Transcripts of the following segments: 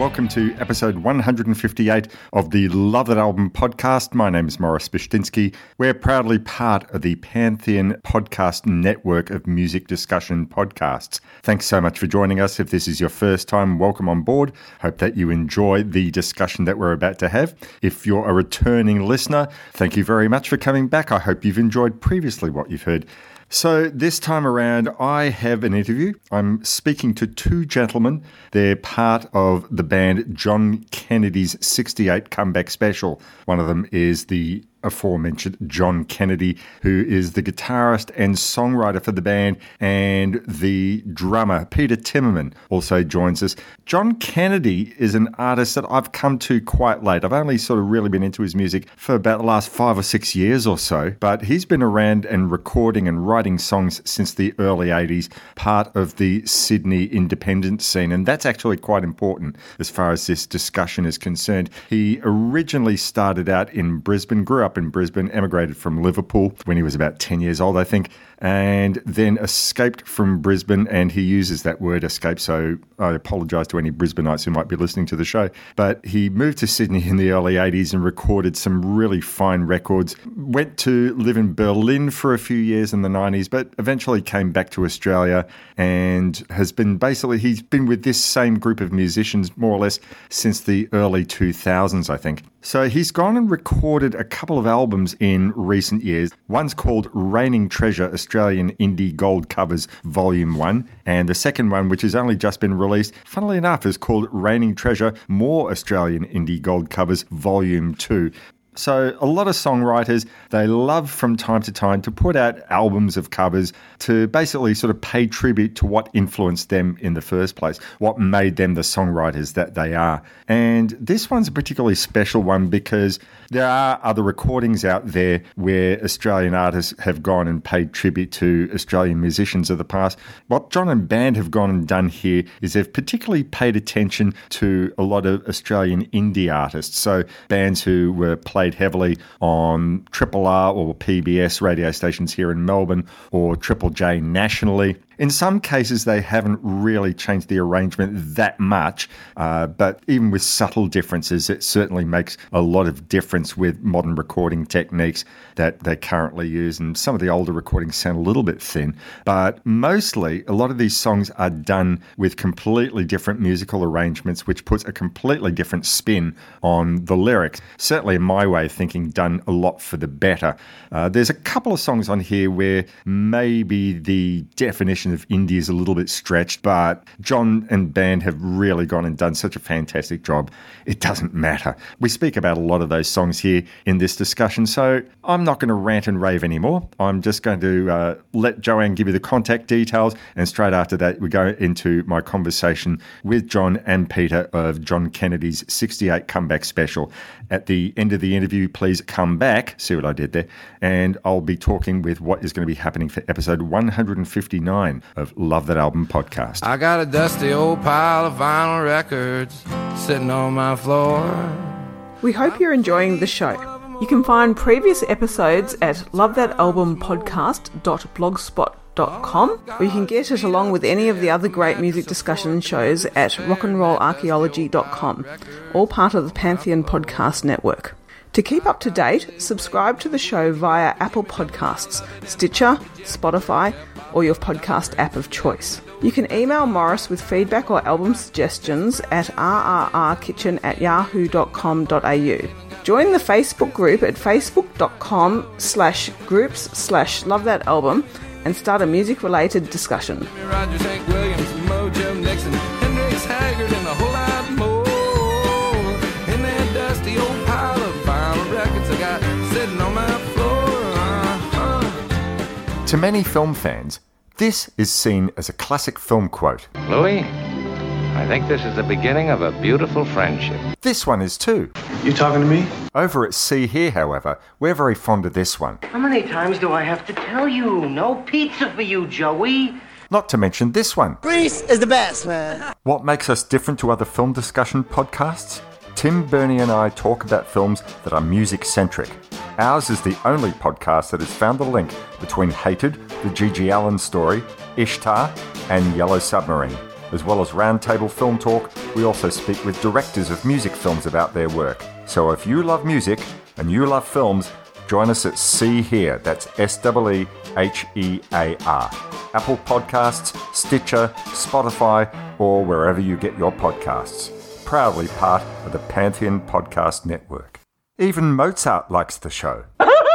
Welcome to episode 158 of the Love That Album podcast. My name is Morris Bishtinsky. We're proudly part of the Pantheon podcast network of music discussion podcasts. Thanks so much for joining us. If this is your first time, welcome on board. Hope that you enjoy the discussion that we're about to have. If you're a returning listener, thank you very much for coming back. I hope you've enjoyed previously what you've heard. So, this time around, I have an interview. I'm speaking to two gentlemen. They're part of the band John Kennedy's 68 Comeback Special. One of them is the aforementioned John Kennedy, who is the guitarist and songwriter for the band, and the drummer Peter Timmerman also joins us. John Kennedy is an artist that I've come to quite late. I've only sort of really been into his music for about the last five or six years or so, but he's been around and recording and writing songs since the early 80s, part of the Sydney independent scene, and that's actually quite important as far as this discussion is concerned. He originally started out in Brisbane, grew up in Brisbane, emigrated from Liverpool when he was about 10 years old, I think, and then escaped from Brisbane. And he uses that word escape, so I apologise to any Brisbaneites who might be listening to the show. But he moved to Sydney in the early 80s and recorded some really fine records. Went to live in Berlin for a few years in the 90s, but eventually came back to Australia and has been basically, he's been with this same group of musicians more or less since the early 2000s, I think. So he's gone and recorded a couple of albums in recent years. One's called Raining Treasure Australian Indie Gold Covers Volume 1, and the second one, which has only just been released, funnily enough, is called Raining Treasure More Australian Indie Gold Covers Volume 2. So, a lot of songwriters, they love from time to time to put out albums of covers to basically sort of pay tribute to what influenced them in the first place, what made them the songwriters that they are. And this one's a particularly special one because there are other recordings out there where Australian artists have gone and paid tribute to Australian musicians of the past. What John and Band have gone and done here is they've particularly paid attention to a lot of Australian indie artists. So, bands who were played heavily on Triple R or PBS radio stations here in Melbourne or Triple J nationally. In some cases, they haven't really changed the arrangement that much, uh, but even with subtle differences, it certainly makes a lot of difference with modern recording techniques that they currently use. And some of the older recordings sound a little bit thin, but mostly a lot of these songs are done with completely different musical arrangements, which puts a completely different spin on the lyrics. Certainly, in my way of thinking, done a lot for the better. Uh, there's a couple of songs on here where maybe the definition of indie is a little bit stretched, but John and band have really gone and done such a fantastic job. It doesn't matter. We speak about a lot of those songs here in this discussion, so I'm not going to rant and rave anymore. I'm just going to uh, let Joanne give you the contact details, and straight after that, we go into my conversation with John and Peter of John Kennedy's 68 comeback special. At the end of the interview, please come back, see what I did there, and I'll be talking with what is going to be happening for episode 159 of Love That Album podcast. I got a dusty old pile of vinyl records sitting on my floor. We hope you're enjoying the show. You can find previous episodes at lovethatalbumpodcast.blogspot.com, or you can get it along with any of the other great music discussion shows at rockandrollarchaeology.com, all part of the Pantheon Podcast Network. To keep up to date, subscribe to the show via Apple Podcasts, Stitcher, Spotify, or your podcast app of choice. You can email Morris with feedback or album suggestions at rrrkitchen at yahoo.com.au. Join the Facebook group at facebook.com slash groups slash love that album and start a music related discussion. Rogers, Hank Williams, Mojo Nixon, Hendrix Haggard, and a whole lot more. In that dusty old pile of vinyl records I got sitting on my floor. Uh-huh. To many film fans, this is seen as a classic film quote. Louis, I think this is the beginning of a beautiful friendship. This one is too. You talking to me? Over at See Hear, however, we're very fond of this one. How many times do I have to tell you? No pizza for you, Joey. Not to mention this one. Grease is the best, man. What makes us different to other film discussion podcasts? Tim, Bernie, and I talk about films that are music centric. Ours is the only podcast that has found the link between Hated, the GG Allin story, Ishtar, and Yellow Submarine. As well as roundtable film talk, we also speak with directors of music films about their work. So if you love music and you love films, join us at See Hear. That's S E H E A R. Apple Podcasts, Stitcher, Spotify, or wherever you get your podcasts. Proudly part of the Pantheon Podcast Network. Even Mozart likes the show.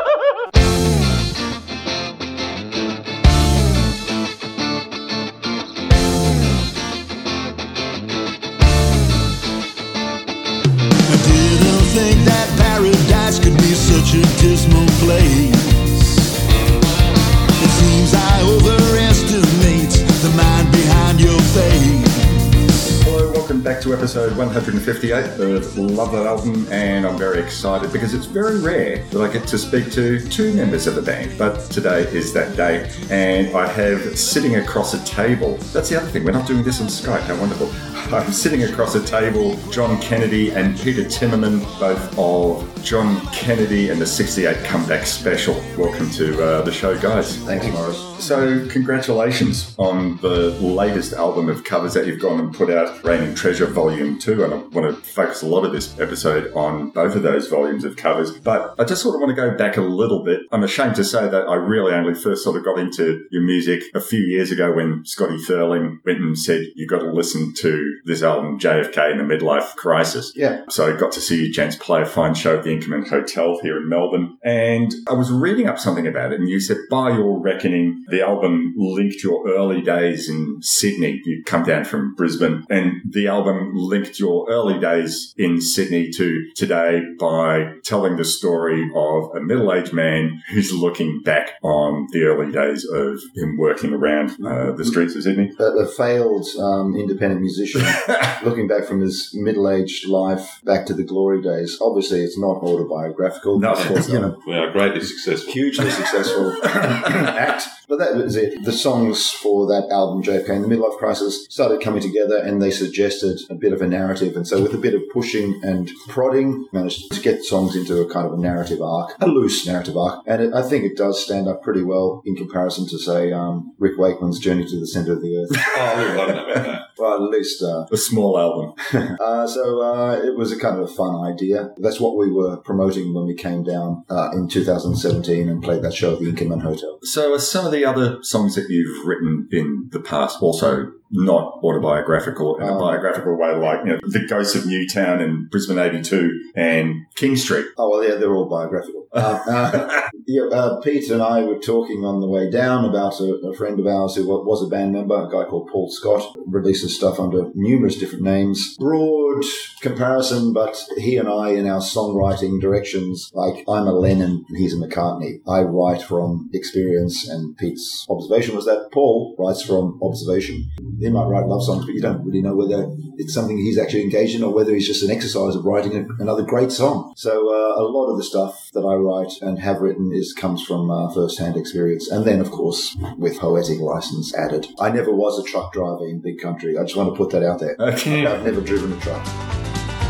to episode 158 of Love That Album, and I'm very excited because it's very rare that I get to speak to two members of the band, but today is that day, and I have sitting across a table. That's the other thing, we're not doing this on Skype, how wonderful. I'm sitting across a table, John Kennedy and Peter Timmerman, both of John Kennedy and the 68 Comeback Special. Welcome to uh, the show, guys. Thanks, Morris. So, congratulations on the latest album of covers that you've gone and put out, Raining Treasure Volume 2. And I want to focus a lot of this episode on both of those volumes of covers. But I just sort of want to go back a little bit. I'm ashamed to say that I really only first sort of got into your music a few years ago when Scotty Thurling went and said, You've got to listen to this album, JFK in the Midlife Crisis. Yeah. So I got to see you gents play a fine show at the Inkerman Hotel here in Melbourne. And I was reading up something about it, and you said, by your reckoning, the album linked your early days in Sydney. You'd come down from Brisbane, and the album linked your early days in Sydney to today by telling the story of a middle aged man who's looking back on the early days of him working around uh, the streets of Sydney. A, a failed um, independent musician looking back from his middle aged life back to the glory days. Obviously, it's not autobiographical. No, of course, you know, We are greatly successful. hugely successful act. But that was it. The songs for that album, JFK and the Midlife Crisis, started coming together and they suggested a bit of a narrative. And so, with a bit of pushing and prodding, managed to get songs into a kind of a narrative arc, a loose narrative arc. And it, I think it does stand up pretty well in comparison to, say, um, Rick Wakeman's Journey to the Center of the Earth. Oh, I don't about that. well, at least. Uh, A small album. uh, so uh, it was a kind of a fun idea. That's what we were promoting when we came down uh, in 2017 and played that show at the Inkerman Hotel. So, are some of the other songs that you've written in the past also not autobiographical in a Um, biographical way, like you know, The Ghosts of Newtown and Brisbane 82 and King Street? Oh, well, yeah, they're all biographical. Uh, uh, yeah, uh, Pete and I were talking on the way down about a, a friend of ours who was a band member, a guy called Paul Scott, releases stuff under numerous different names. Broad comparison, but he and I, in our songwriting directions, like I'm a Lennon and he's a McCartney. I write from experience, and Pete's observation was that Paul writes from observation. He might write love songs, but you don't really know whether it's something he's actually engaged in or whether it's just an exercise of writing a, another great song. So uh, a lot of the stuff that I write and have written is comes from uh, first-hand experience, and then of course with poetic license added. I never was a truck driver in big country. I just want to put that out there. Okay. I've never driven a truck.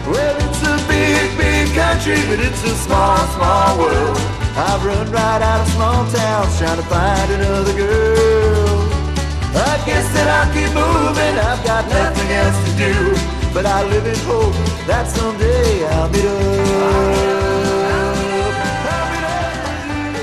Well, it's a big, big country, but it's a small, small world. I've run right out of small towns trying to find another girl. I guess that I'll keep moving, I've got nothing else to do. But I live in hope that someday I'll up.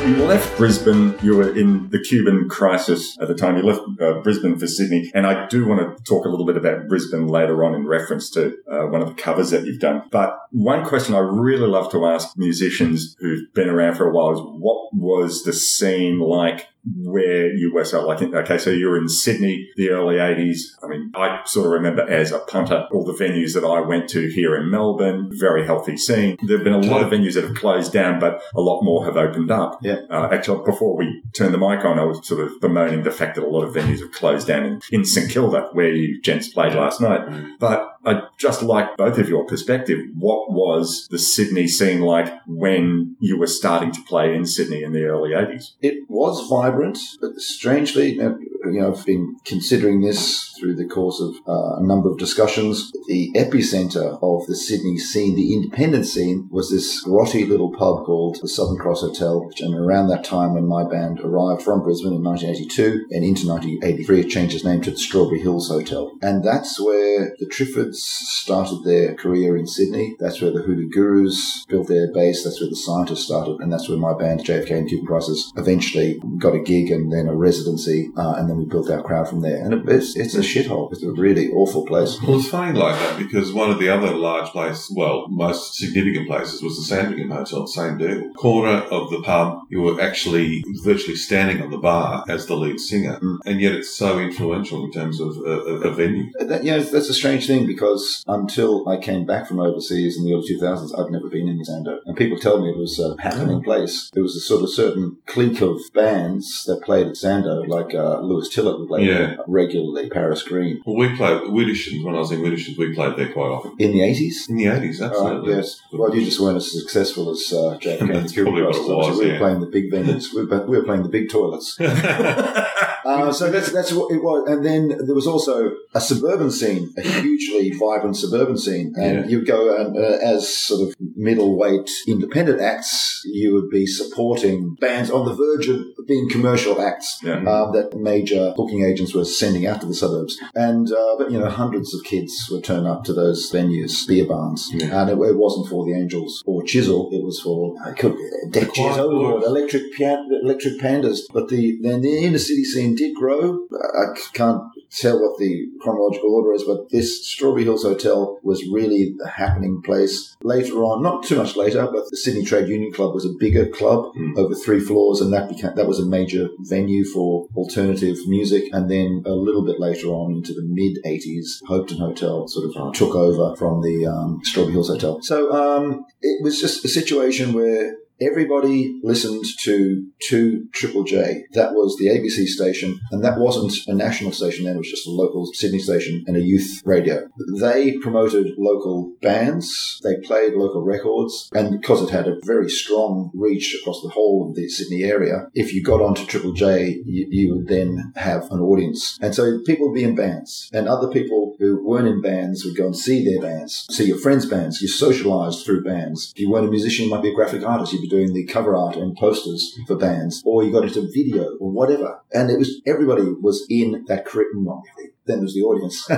You left Brisbane. You were in the Cuban crisis at the time. You left uh, Brisbane for Sydney. And I do want to talk a little bit about Brisbane later on in reference to uh, one of the covers that you've done. But one question I really love to ask musicians who've been around for a while is what was the scene like where you were. So like okay so you were in Sydney the early 80s I mean I sort of remember as a punter all the venues that I went to here in Melbourne very healthy scene. There have been a lot of venues that have closed down but a lot more have opened up. Yeah. uh, actually before we turned the mic on I was sort of bemoaning the fact that a lot of venues have closed down in, in St Kilda where you gents played last night. But I just like both of your perspective. What was the Sydney scene like when you were starting to play in Sydney in the early 80s? It was vibrant, but strangely, you know, I've been considering this through the course of uh, a number of discussions. The epicenter of the Sydney scene, the independent scene, was this grotty little pub called the Southern Cross Hotel, and around that time when my band arrived from Brisbane in 1982 and into 1983, it changed its name to the Strawberry Hills Hotel. And that's where the Triffids started their career in Sydney. That's where the Hoodoo Gurus built their base. That's where the Scientists started. And that's where my band, JFK and Cuban Crisis, eventually got a gig and then a residency. Uh, and then we built our crowd from there. And it, it's, it's a shithole. It's a really awful place. Well, it's funny like that because one of the other large places, well, most significant places was the Sandringham Hotel, same deal. Corner of the pub, you were actually virtually standing on the bar as the lead singer, mm. and yet it's so influential in terms of a, a, a venue. Uh, that, you know, that's a strange thing because until I came back from overseas in the early 2000s, I'd never been in Sando. And people tell me it was a happening place. There was a sort of certain clique of bands that played at Sando, like uh, Louis Tillett would play Yeah. regularly, Paris Green. Well, we played Widdershins when I was in Widdershins. We played there quite often In the 80s? in the eighties. All right, Absolutely. yes. Well, you just weren't as successful as uh, JFK and That's probably what Crisis. it was, Obviously, we were yeah. playing the big venues. we, were, we were playing the big toilets. Uh, so that's that's what it was, and then there was also a suburban scene, a hugely vibrant suburban scene, and Yeah. you'd go and uh, as sort of middleweight independent acts, you would be supporting bands on the verge of being commercial acts Yeah. um, that major booking agents were sending out to the suburbs, and uh, but you know hundreds of kids would turn up to those venues, beer barns, and it, it wasn't for the Angels or Chisel, it was for it could Deck Overlord, Boys. Electric Pian- Electric Pandas, but the then the inner city scene did grow. I can't tell what the chronological order is, but this Strawberry Hills Hotel was really the happening place. Later on, not too much later, but the Sydney Trade Union Club was a bigger club over three floors, and that became that was a major venue for alternative music. And then a little bit later on, into the mid '80s, Hopetoun Hotel sort of took over from the um, Strawberry Hills Hotel. So um, it was just a situation where everybody listened to to Triple J. That was the ABC station, and that wasn't a national station then; it was just a local Sydney station and a youth radio. They promoted local bands, they played local records, and because it had a very strong reach across the whole of the Sydney area, if you got onto Triple J, you, you would then have an audience, and so people would be in bands, and other people who weren't in bands would go and see their bands, see your friends' bands. You socialized through bands. If you weren't a musician, you might be a graphic artist. You'd be doing the cover art and posters for bands, or you got into video or whatever. And it was everybody was in that curriculum. Well, then there's the audience,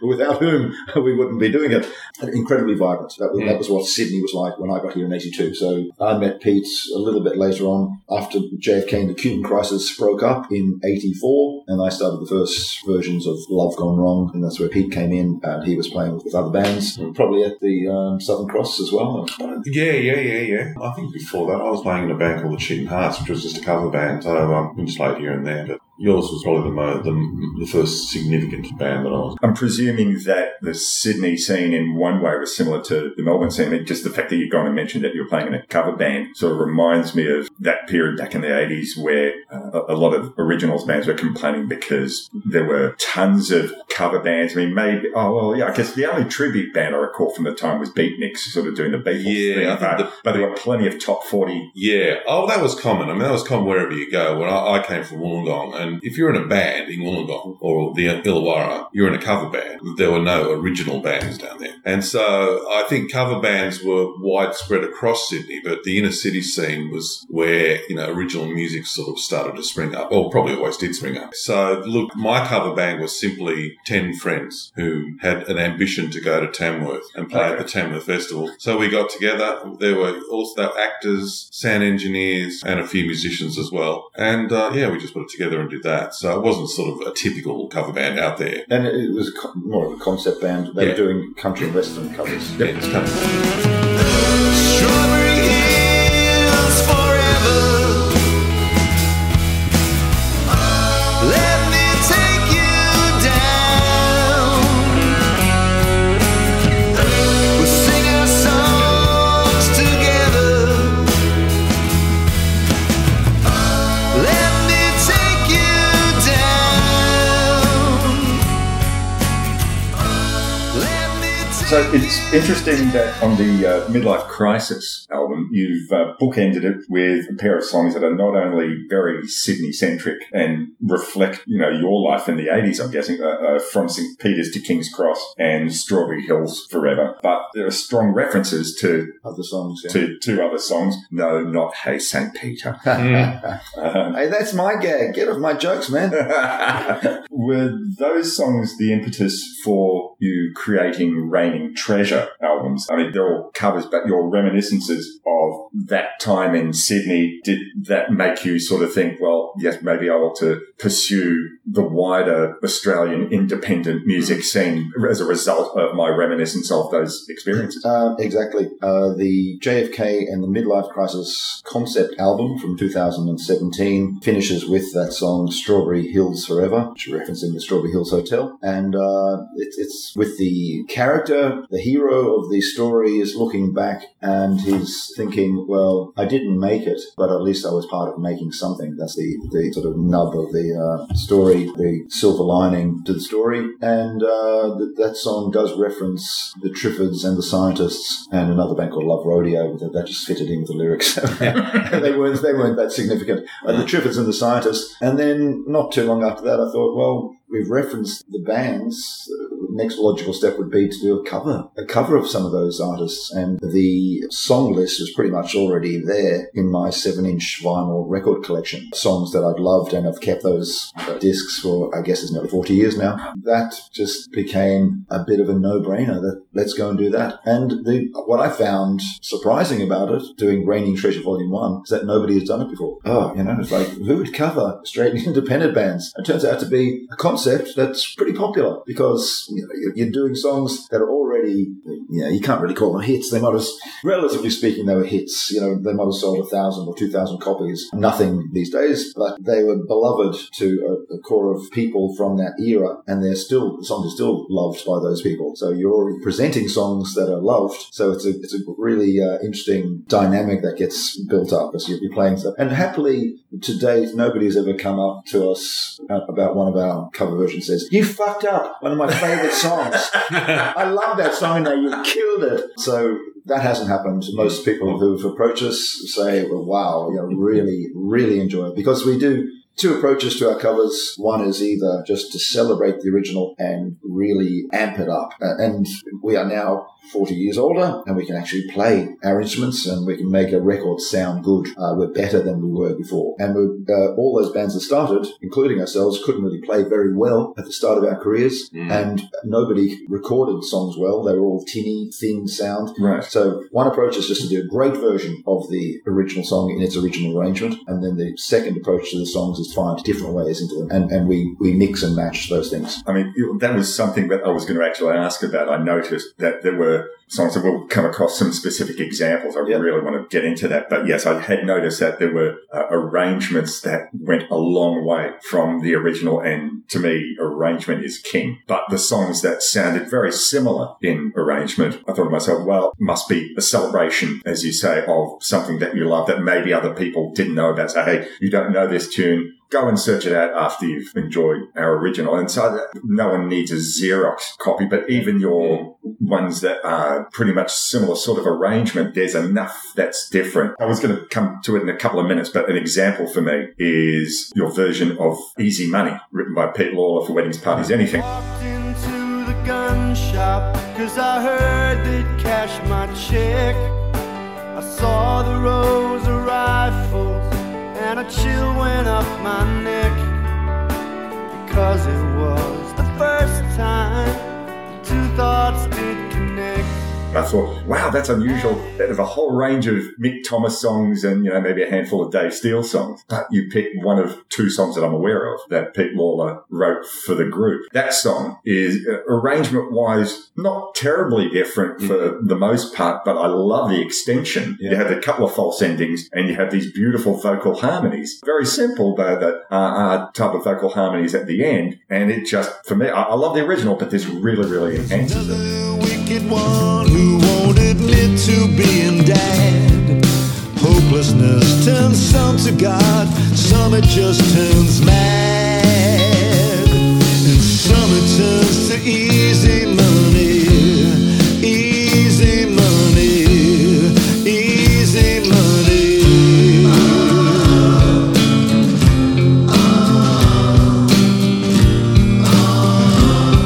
without whom we wouldn't be doing it. Incredibly vibrant. That was, that was what Sydney was like when I got here in '82. So I met Pete a little bit later on after JFK and the Cuban crisis broke up in '84, and I started the first versions of Love Gone Wrong, and that's where Pete came in, and he was playing with other bands, probably at the um, Southern Cross as well. Yeah, yeah, yeah, yeah. I think before that I was playing in a band called the Cheating Hearts, which was just a cover band. So um, we just played here and there, but yours was probably the, mo- the the first significant band that I was. I'm presuming that the Sydney scene in one way was similar to the Melbourne scene. I mean, just the fact that you've gone and mentioned that you're playing in a cover band sort of reminds me of that period back in the 80s where uh, a lot of originals bands were complaining because there were tons of cover bands. I mean, maybe, oh, well, yeah, I guess the only tribute band I recall from the time was Beatniks sort of doing the Beatles Yeah, thing. I but, the- but there were plenty of top 40 Yeah. Oh, that was common. I mean, that was common wherever you go. When I, I came from Wollongong, and if you're in a band in Wollongong or the Illawarra, you're in a cover band. There were no original bands down there. And so I think cover bands were widespread across Sydney, but the inner city scene was where, you know, original music sort of started to spring up, or probably always did spring up. So look, my cover band was simply 10 friends who had an ambition to go to Tamworth and play at the Tamworth Festival. So we got together. There were also actors, sound engineers, and a few musicians as well. And uh, yeah, we just put it together and did that. So it wasn't sort of a typical cover band out there. And it was more of a concept band. They Yeah. were doing country and western covers. Yeah, So it's interesting that on the uh, Midlife Crisis album, you've uh, bookended it with a pair of songs that are not only very Sydney centric and reflect, you know, your life in the 80s, I'm guessing, uh, uh, from St. Peter's to King's Cross and Strawberry Hills Forever, but there are strong references to Other songs, yeah. to two other songs. No, not Hey St. Peter. Um, Hey, that's my gag. Get off my jokes, man. Were those songs the impetus for you creating Raining Treasure albums? I mean, they're all covers, but your reminiscences of that time in Sydney, did that make you sort of think, well, yes, maybe I want to pursue the wider Australian independent music scene as a result of my reminiscence of those experiences? Uh, exactly. Uh, the JFK and the Midlife Crisis concept album from 2017 finishes with that song Strawberry Hills Forever, which referencing the Strawberry Hills Hotel. And uh, it, it's with the character, the hero of the story is looking back and he's thinking, well, I didn't make it, but at least I was part of making something. That's the, the sort of nub of the uh, story, the silver lining to the story. And uh, th- that song does reference the Triffids and the Scientists and another band called Love Rodeo. That, that just fitted in with the lyrics. they weren't they weren't that significant. Uh, the Triffids and the Scientists. And then not too long after that, I thought, well, we've referenced the bands. Next logical step would be to do a cover, a cover of some of those artists, and the song list was pretty much already there in my seven-inch vinyl record collection. Songs that I'd loved, and I've kept those uh, discs for I guess it's nearly forty years now. That just became a bit of a no-brainer. That let's go and do that. And the what I found surprising about it, doing Raining Treasure Volume One, is that nobody has done it before. Oh, you know, it's like who would cover Australian independent bands? It turns out to be a concept that's pretty popular because you know, you're- doing songs that are already you know, you can't really call them hits. They might have, relatively speaking, they were hits. You know, they might have sold a thousand or two thousand copies. Nothing these days, but they were beloved to a, a core of people from that era, and they're still the songs are still loved by those people. So you're already presenting songs that are loved. So it's a it's a really uh, interesting dynamic that gets built up as you're playing stuff. And happily, to date, nobody's ever come up to us about one of our cover versions. Says you fucked up one of my favorite songs. I love that song now. You killed it. So that hasn't happened. Most people who've approached us say, well, wow, you know, really, really enjoy it because we do two approaches to our covers. One is either just to celebrate the original and really amp it up. Uh, and we are now 40 years older and we can actually play our instruments and we can make a record sound good. Uh, we're better than we were before. And uh, all those bands that started, including ourselves, couldn't really play very well at the start of our careers Mm. and nobody recorded songs well. They were all tinny, thin sound. Right. So one approach is just to do a great version of the original song in its original arrangement. And then the second approach to the songs to find different ways into them. And, and we, we mix and match those things. I mean, that was something that I was going to actually ask about. I noticed that there were songs that we'll come across some specific examples. I really want to get into that. But yes, I had noticed that there were uh, arrangements that went a long way from the original. And to me, arrangement is king. But the songs that sounded very similar in arrangement, I thought to myself, well, must be a celebration, as you say, of something that you love that maybe other people didn't know about. So, hey, you don't know this tune go and search it out after you've enjoyed our original. And so no one needs a Xerox copy, but even your ones that are pretty much similar sort of arrangement, there's enough that's different. I was going to come to it in a couple of minutes, but an example for me is your version of Easy Money, written by Pete Lawler for Weddings, Parties, Anything. into the gun shop Cause I heard they'd cash my check I saw the rows of rifles And a chill went up my neck Because it was the first time Two thoughts did I thought, wow, that's unusual. There's a whole range of Mick Thomas songs and, you know, maybe a handful of Dave Steele songs. But you pick one of two songs that I'm aware of that Pete Lawler wrote for the group. That song is uh, arrangement wise not terribly different for the most part, but I love the extension. You have a couple of false endings and you have these beautiful vocal harmonies. Very simple, though, that uh, uh, type of vocal harmonies at the end. And it just, for me, I, I love the original, but this really, really enhances it. One who won't admit to being dad. Hopelessness turns some to God, some it just turns mad. And some it turns to easy money, easy money, easy money.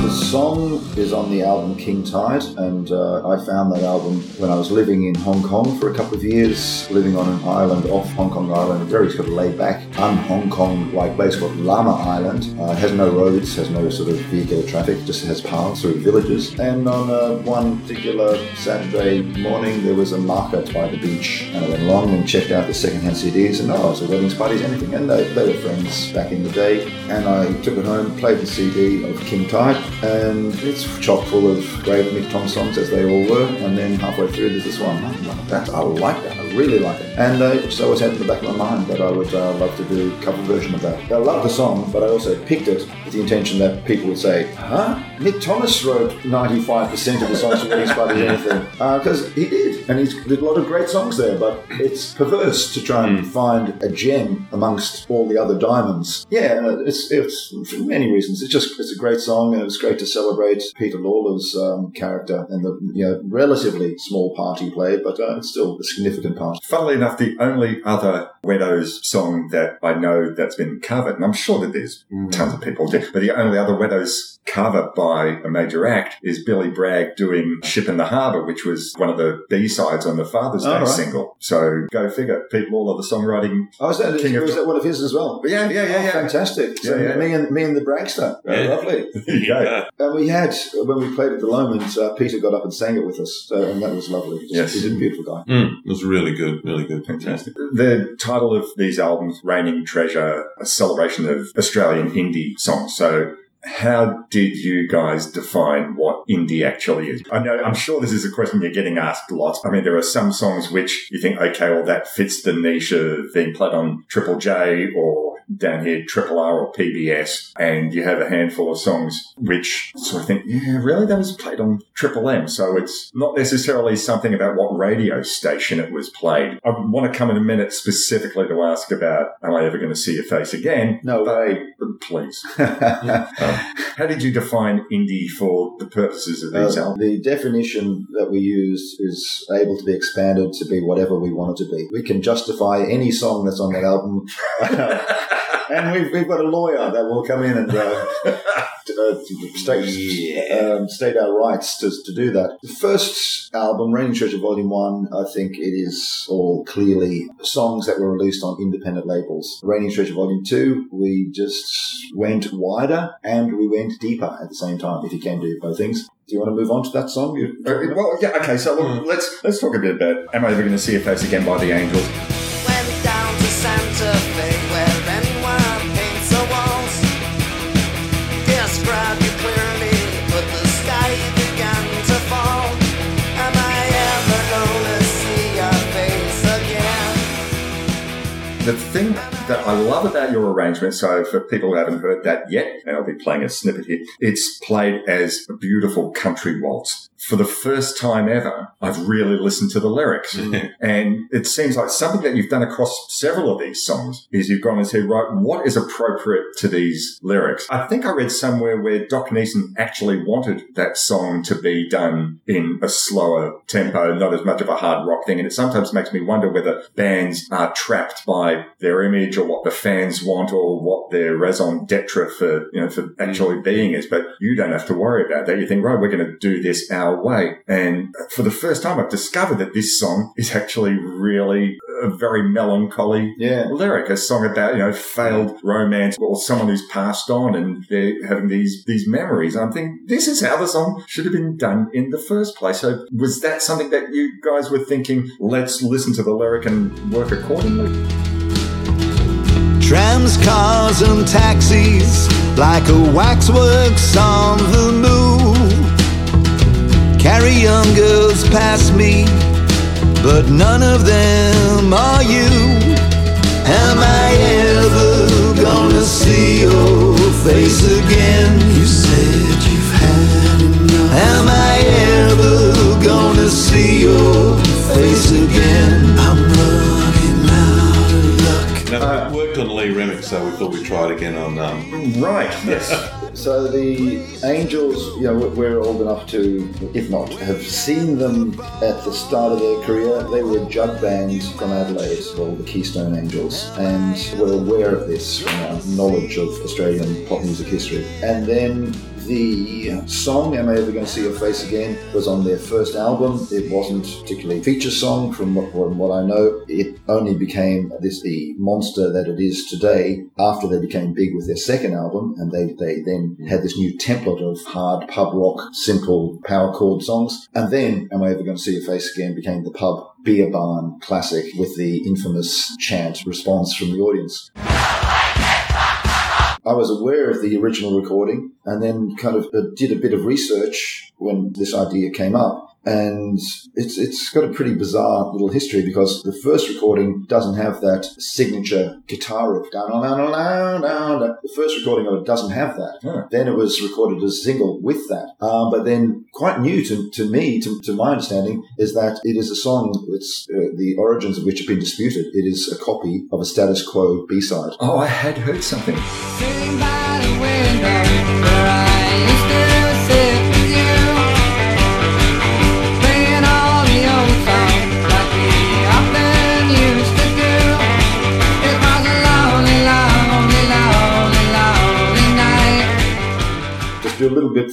The song is on the album King Tide, and uh, I found that album when I was living in Hong Kong for a couple of years, living on an island off Hong Kong Island, a very sort of laid back, un Hong Kong like place called Lama Island. Uh, has no roads, has no sort of vehicular traffic, just has paths through villages. And on uh, one particular Saturday morning, there was a market by the beach, and I went along and checked out the secondhand CDs, and oh, a weddings, parties, anything. And they, they were friends back in the day, and I took it home, played the CD of King Tide, and it's chock full of great Mick Tom songs as they all were. And then halfway through, there's this one. Oh, that I like that. I really like it. And uh, so it's had in the back of my mind that I would uh, love to do a cover version of that. I love the song, but I also picked it with the intention that people would say, "Huh? Mick Thomas wrote 95% of the songs for Weddings Party Anything," because he did, and he did a lot of great songs there. But it's perverse to try and find a gem amongst all the other diamonds. Yeah, uh, it's it's for many reasons. It's just it's a great song, and it's great to celebrate Peter Lawler's um, character and the you know, relatively small part he played, but uh, it's still a significant part. Funnily enough, the only other Weddow's song that I know that's been covered, and I'm sure that there's tons of people do, but the only other Weddow's cover by a major act is Billy Bragg doing Ship in the Harbour, which was one of the B-sides on the Father's Day Oh, right. single. So go figure. Pete Lawler, the songwriting Oh, is that, king of was that one of his as well? Yeah, yeah, yeah, yeah. Fantastic. So Yeah, yeah. me and me and the Bragster. Oh, Yeah. Lovely. There you go. And we had when we played at the Lomond, uh, Peter got up and sang it with us, so, and that was lovely. Yes. he's a beautiful guy. Mm, it was really good, really good. Fantastic. The title of these albums, Raining Treasure, a celebration of Australian indie songs. So how did you guys define what indie actually is? I know, I'm sure this is a question you're getting asked a lot. I mean, there are some songs which you think, okay, well, that fits the niche of being played on Triple J or down here, Triple R or PBS, and you have a handful of songs which sort of think, yeah, really, that was played on Triple M. So it's not necessarily something about what radio station it was played. I want to come in a minute specifically to ask about, am I ever going to see your face again? No way. Please. um, how did you define indie for the purposes of these Uh, albums? the definition that we use is able to be expanded to be whatever we want it to be. We can justify any song that's on that album. and we've, we've got a lawyer that will come in and uh, t- uh, state, um, state our rights to, to do that. The first album, Raining Treasure Volume 1, I think it is all clearly songs that were released on independent labels. Raining Treasure Volume 2, we just went wider and we went deeper at the same time, if you can do both things. Do you want to move on to that song? Uh, well, yeah, okay. So look, let's let's talk a bit about "Am I Ever Going to See Your Face Again" by the Angels. Went down to Santa The thing that I love about your arrangement, so for people who haven't heard that yet, and I'll be playing a snippet here, it's played as a beautiful country waltz. For the first time ever, I've really listened to the lyrics. Mm. And it seems like something that you've done across several of these songs is you've gone and said, right, what is appropriate to these lyrics? I think I read somewhere where Doc Neeson actually wanted that song to be done in a slower tempo, not as much of a hard rock thing. And it sometimes makes me wonder whether bands are trapped by their image or what the fans want or what their raison d'etre for, you know, for actually mm. being is. But you don't have to worry about that. You think, right, we're going to do this our way. And for the first time, I've discovered that this song is actually really a very melancholy Yeah. lyric, a song about, you know, failed romance or someone who's passed on and they're having these, these memories. I'm thinking, this is how the song should have been done in the first place. So was that something that you guys were thinking, let's listen to the lyric and work accordingly? Trams, cars, and taxis, like a waxworks on the move. Carry young girls past me, but none of them are you. Am I ever gonna see your face again? You said you've had enough. Am I ever gonna see your face again? I'm running out of luck. Now, we worked on Lee Remick, so we thought we'd try it again on. Um, Right, yes. So the Angels, you know, we're old enough to, if not, have seen them at the start of their career. They were a jug band from Adelaide called the Keystone Angels, and we're aware of this from our knowledge of Australian pop music history. And then the uh, song "Am I Ever Going to See Your Face Again" was on their first album. It wasn't particularly a feature song, from what, from what I know. It only became this the monster that it is today after they became big with their second album, and they they then had this new template of hard pub rock, simple power chord songs. And then "Am I Ever Going to See Your Face Again" became the pub beer barn classic with the infamous chant response from the audience. I was aware of the original recording and then kind of uh, did a bit of research when this idea came up. And it's it's got a pretty bizarre little history because the first recording doesn't have that signature guitar riff. Down, down, down, down, down, down. The first recording of it doesn't have that. Then it was recorded as a single with that. Um, but then, quite new to, to me, to, to my understanding, is that it is a song. It's uh, the origins of which have been disputed. It is a copy of a status quo B side. Oh, I had heard something.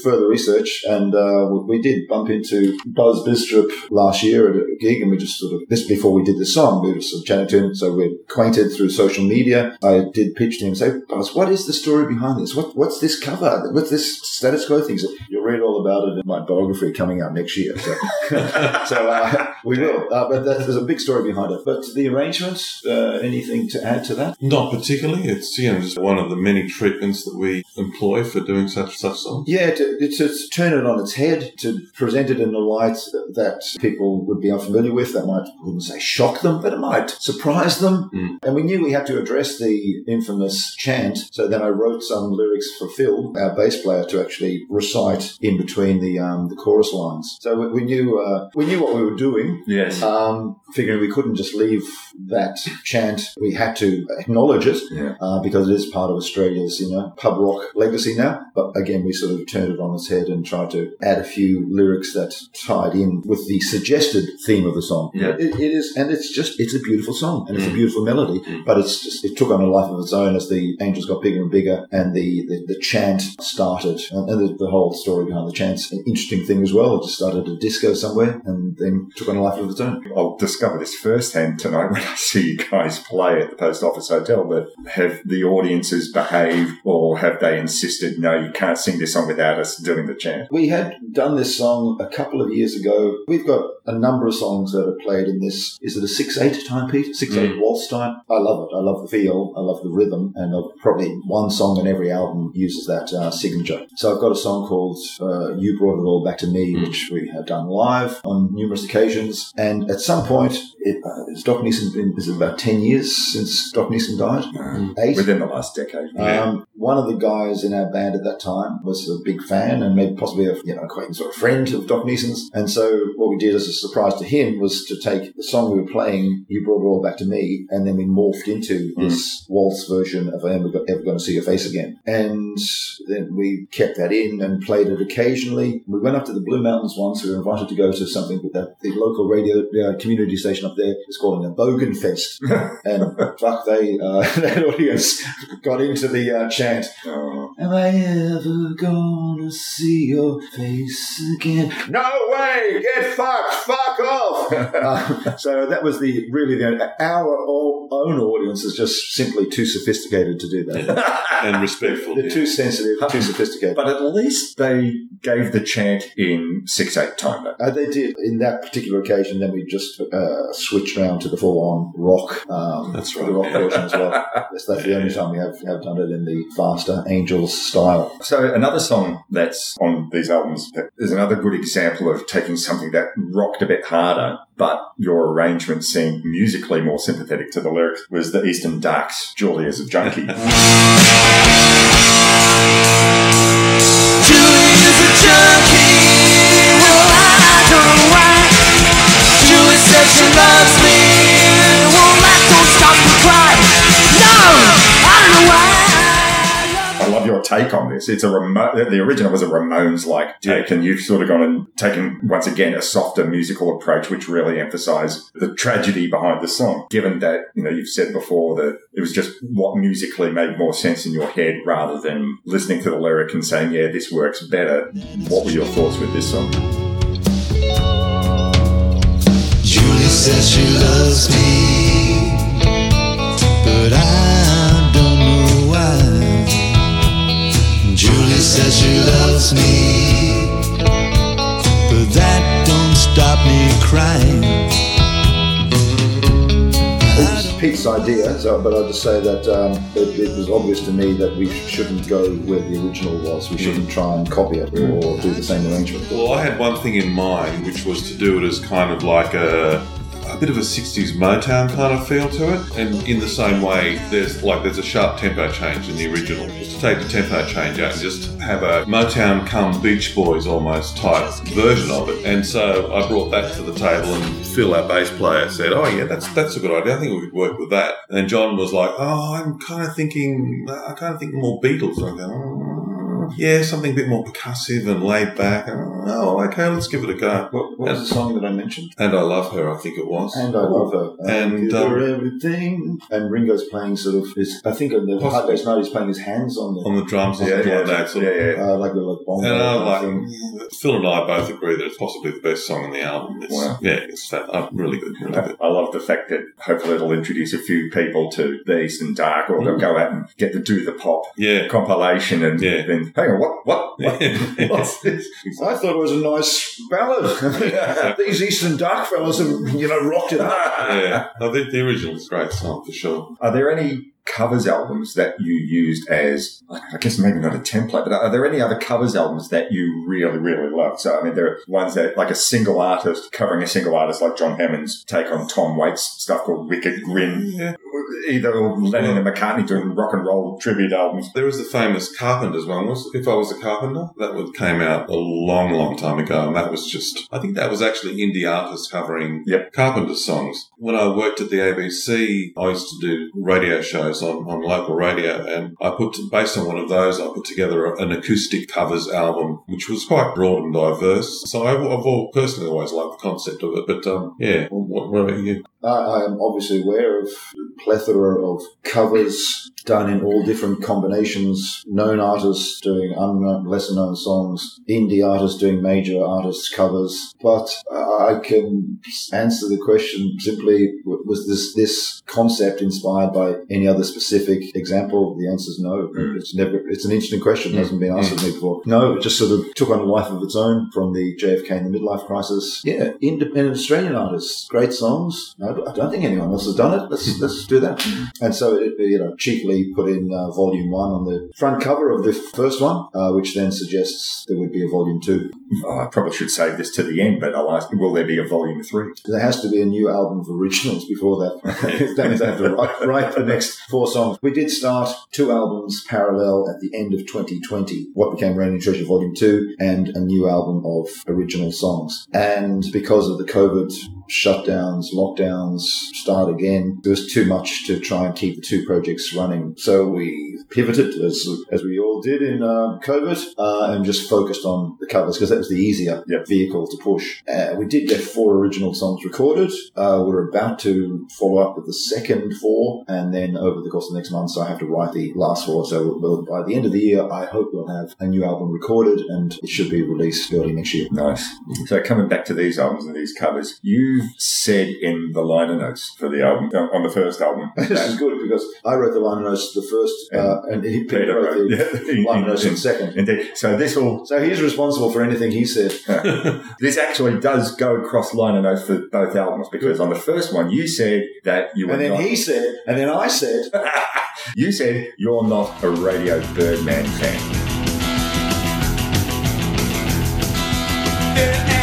Further research, and uh, we we did bump into Buzz Bidstrup last year at a gig, and we just sort of this before we did the song, we were sort of chatting to him. So we're acquainted through social media. I did pitch to him, say, Buzz, what is the story behind this? What what's this cover? What's this status quo thing? So you'll read all about it in my biography coming out next year. So, so uh, we will. Uh, but there's a big story behind it. But the arrangements, uh, anything to add to that? Not particularly. It's you know just one of the many treatments that we employ for doing such such songs. Yeah, to, to, turn it on its head, to present it in a light that people would be unfamiliar with, that might, I wouldn't say shock them, but it might surprise them. Mm. And we knew we had to address the infamous chant. So then I wrote some lyrics for Phil, our bass player, to actually recite in between the um, the chorus lines. So we, we knew uh, we knew what we were doing. Yes. Um, figuring we couldn't just leave that chant, we had to acknowledge it Yeah. uh, because it is part of Australia's, you know, pub rock legacy now. But again, we sort of turned it on its head and tried to add a few lyrics that tied in with the suggested theme of the song. Yeah. It, it is, and it's just, it's a beautiful song and it's a mm. beautiful melody, mm. but it's just, it took on a life of its own as the angels got bigger and bigger and the, the, the chant started. And, and the, the whole story behind the chant's an interesting thing as well. It just started a disco somewhere and then took on a life of its own. I'll discover this firsthand tonight when I see you guys play at the Post Office Hotel. But have the audiences behaved or have they insisted, no, you can't sing this song without us doing the chant? We had done this song a couple of years ago. We've got a number of songs that are played in this. Is it a six-eight time, Pete? Six-eight waltz time? I love it. I love the feel. I love the rhythm. And I've probably one song on every album uses that uh, signature. So I've got a song called uh, You Brought It All Back to Me, which we have done live on numerous occasions. And at some point, it, uh, is Doc Neeson been, is it about 10 years since Doc Neeson died? Eight? Within the last decade. Um, one of the guys in our band at that time was a big fan and maybe possibly a you know acquaintance or a friend of Doc Neeson's. And so what we did as a surprise to him was to take the song we were playing, "You Brought It All Back to Me," and then we morphed into this waltz version of "I Am Ever Going to See Your Face Again." And then we kept that in and played it occasionally. We went up to the Blue Mountains once. We were invited to go to something with that the local radio uh, community station up there. It's called an Bogan Fest, and fuck, they uh, that audience got into the uh, chant. Am I ever gonna see your face again? No way! Get fucked! Fuck off! Uh, so that was the really the our own audience is just simply too sophisticated to do that. and respectful. They're too sensitive, too sophisticated. But at least they gave the chant in 6-8 time. Uh, they did in that particular occasion. Then we just uh, switched around to the full-on rock. Um, That's The right, rock yeah. version as well. That's, that's the only time we have, have done it in the faster Angels style. So another song that's on these albums that is another good example of taking something that rocked a bit harder, but your arrangement seemed musically more sympathetic to the lyrics was the Eastern Dark's, Julia's a Junkie. Julie is a junkie. Well, I don't know why. Julie says she loves me. Well, that don't stop me crying. No, I don't know why. I love your take on this. It's a Ramo- the original was a Ramones like take, and you've sort of gone and taken once again a softer musical approach, which really emphasised the tragedy behind the song. Given that you know you've said before that it was just what musically made more sense in your head rather than listening to the lyric and saying, "Yeah, this works better." What were your thoughts with this song? Julie says she loves me, says she loves me, but that don't stop me crying. It was Pete's idea, so, but I'll just say that um, it, it was obvious to me that we shouldn't go where the original was. We shouldn't try and copy it or do the same arrangement. Well, I had one thing in mind, which was to do it as kind of like a, a bit of a 60s Motown kind of feel to it. And in the same way, there's like there's a sharp tempo change in the original. Just to take the tempo change out and just have a Motown come Beach Boys almost type version of it. And so I brought that to the table and Phil, our bass player, said, oh yeah, that's that's a good idea. I think we could work with that. And John was like, oh, I'm kind of thinking, I kind of think more Beatles. And I go, "Oh, yeah, something a bit more percussive and laid back. Oh, okay, let's give it a go. What, what was the song that I mentioned? And I love her, I think it was. And I love her. And, her um, everything. And Ringo's playing sort of his. I think on the Hard Day's Night he's playing his hands on the on the drums Yeah, yeah, like that. Sort yeah, yeah. uh, like a like bongo And I like. Phil and I both agree that it's possibly the best song on the album. It's, Wow. Yeah, it's that, uh, really good, really good. I love the fact that hopefully it'll introduce a few people to the Eastern Dark, or they'll go out and get the Do the Pop Yeah, compilation and Yeah. then Hang on, what? What? what? What's this? I thought it was a nice ballad. These Eastern Dark fellas have, you know, rocked it up. yeah, I think the original is a great song for sure. Are there any covers albums that you used as, I guess maybe not a template, but are there any other covers albums that you really, really love? So, I mean, there are ones that, like a single artist covering a single artist, like John Hammond's take on Tom Waits stuff called Wicked Grin. Yeah. Either Lennon and McCartney doing rock and roll tribute albums. There was the famous Carpenters one. Was if I was a carpenter, that one came out a long, long time ago, and that was just. I think that was actually indie artists covering Yep. Carpenters songs. When I worked at the ABC, I used to do radio shows on, on local radio, and I put based on one of those, I put together an acoustic covers album, which was quite broad and diverse. So I've, I've all, personally always liked the concept of it. But um, yeah, what, what about you? I, I am obviously aware of plethora of covers done in all different combinations. Known artists doing unknown, lesser known songs, indie artists doing major artists covers. But uh, I can answer the question simply: was this this concept inspired by any other specific example? The answer is no. Mm. It's never. It's an interesting question. It mm. hasn't been asked of mm. me before. No, it just sort of took on a life of its own from the JFK and the midlife crisis. Yeah, independent Australian artists, great songs. No, I don't think anyone else has done it. Let's let's do that. And so it, you know, cheekily put in uh, volume one on the front cover of the first one, uh, which then suggests there would be a volume two. Oh, I probably should save this to the end, but I'll ask, will there be a volume three? There has to be a new album of originals before that. that means I have to write, write the next four songs. We did start two albums parallel at the end of 2020. What became Raining Treasure Volume 2 and a new album of original songs. And because of the COVID shutdowns, lockdowns, start again, there was too much to try and keep the two projects running. So we pivoted, as, as we all did in um, COVID, uh, and just focused on the covers because that was the easier vehicle to push. Uh, we did get four original songs recorded. Uh, we're about to follow up with the second four, and then over the course of the next months, I have to write the last four. So we'll, by the end of the year, I hope we'll have a new album recorded, and it should be released early next year. Nice. So coming back to these albums and these covers, you said in the liner notes for the album, on the first album, this is good because I wrote the liner notes the first, uh, and he Peter wrote the yeah. liner notes in second. Indeed. So this will, So he's responsible for anything he said. this actually does go across liner notes for both albums because on the first one you said that you were And then not, he said, and then I said, you said you're not a Radio Birdman fan. Watch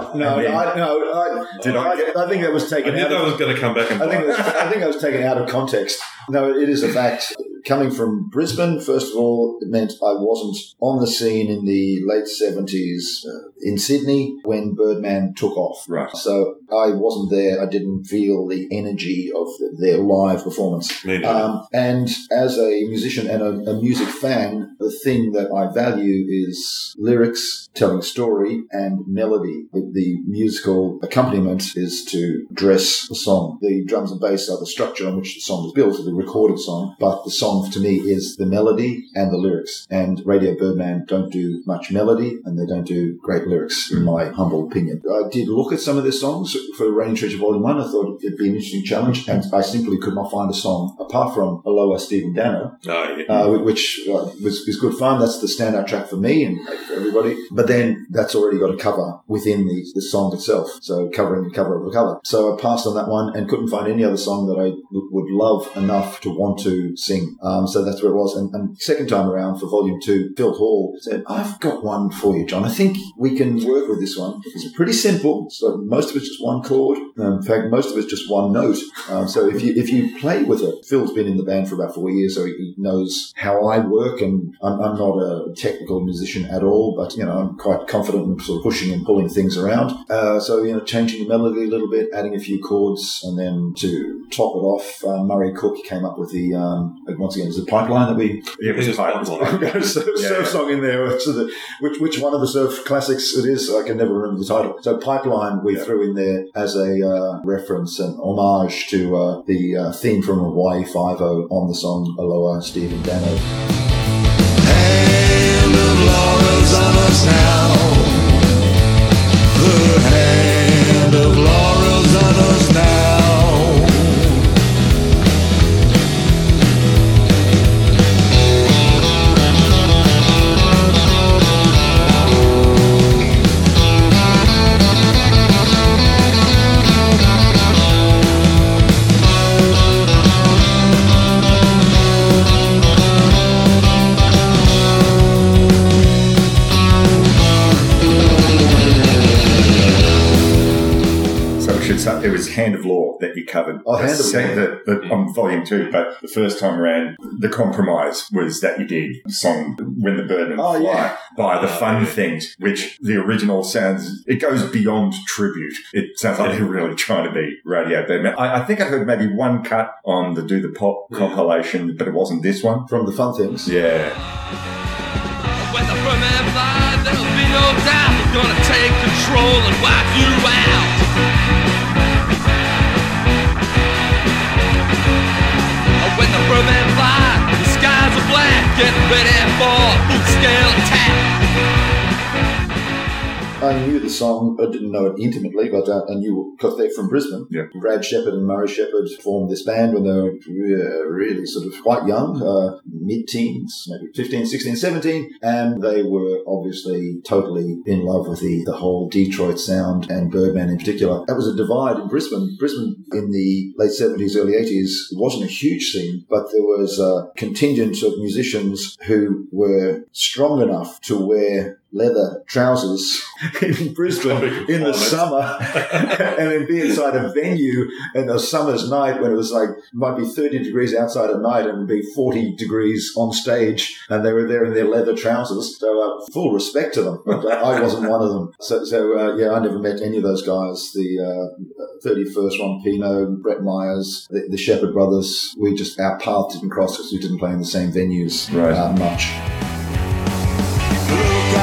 "Oh, oh no, then- I, no, I, Did I get- I think that was I taken knew out. that Of, was going to come back and I think was, I think that was taken out of context. No, it is a fact. Coming from Brisbane, first of all, it meant I wasn't on the scene in the late seventies uh, in Sydney when Birdman took off. Right. So I wasn't there. I didn't feel the energy of their live performance. Um, and as a musician and a, a music fan, the thing that I value is lyrics, telling story, and melody. The, the musical accompaniment is to dress the song. The drums and bass are the structure on which the song is built, the recorded song, but the song to me is the melody and the lyrics. And Radio Birdman don't do much melody and they don't do great lyrics, in my humble opinion. I did look at some of their songs for Rain Treasure Volume 1. I thought it'd be an interesting challenge, and I simply could not find a song apart from Aloha Steve and Danno, Oh, yeah. uh, which uh, was, was good fun. That's the standout track for me and for everybody. But then that's already got a cover within the, the song itself. So covering the cover of a cover. So I passed on that one and couldn't find any other song that I w- would love enough to want to sing. Um, so that's where it was. And, and second time around for volume two, Phil Hall said, I've got one for you, John. I think we can work with this one. It's pretty simple. So most of it's just one chord. Um, in fact, most of it's just one note. Um, so if you if you play with it, Phil's been in the band for about four years, so he knows how I work. And I'm, I'm not a technical musician at all, but you know I'm quite confident in sort of pushing and pulling things around. Uh, so you know, changing the melody a little bit, adding a few chords, and then to top it off, uh, Murray Cook came up with the um, once again, is it Pipeline that we. Yeah, it was It Pipeline. I've got a surf, Yeah, surf yeah. song in there. So the, which which one of the surf classics it is? I can never remember the title. So Pipeline we threw in there as a uh, reference and homage to uh, the uh, theme from Hawaii Five O on the song Aloha Steve and Danno. Hand of laurels on us now. The hand of laurels So we it was Hand of Law that you covered. Oh, Hand of Law. The, the, on volume two, but the first time around, the compromise was that you did the song When the Birdmen Oh, Fly yeah. by the oh, Fun Things, which the original sounds, it goes beyond tribute. It sounds like they're really trying to be radio Birdman. I, I think I heard maybe one cut on the Do the Pop compilation, but it wasn't this one. From the Fun Things. Yeah. When the Birdman flies, there'll be no doubt he's gonna take control and wipe you out. When the Birdman flies, the skies are black. Get ready for boot scale attack. I knew the song. I didn't know it intimately, but uh, I knew because they're from Brisbane. Yeah. Brad Shepherd and Murray Shepherd formed this band when they were really sort of quite young, uh, mid-teens, maybe 15, 16, 17, and they were obviously totally in love with the, the whole Detroit sound and Birdman in particular. That was a divide in Brisbane. Brisbane in the late 70s, early 80s wasn't a huge scene, but there was a contingent of musicians who were strong enough to wear leather trousers in Brisbane in the summer. and then be inside a venue in a summer's night when it was like might be 30 degrees outside at night and be 40 degrees on stage. And they were there in their leather trousers. So uh, full respect to them. But I wasn't one of them. So, so uh, yeah I never met any of those guys. The uh, 31st Ron Peno Brett Myers the, the Shepherd brothers. We just our paths didn't cross because we didn't play in the same venues Right. uh, much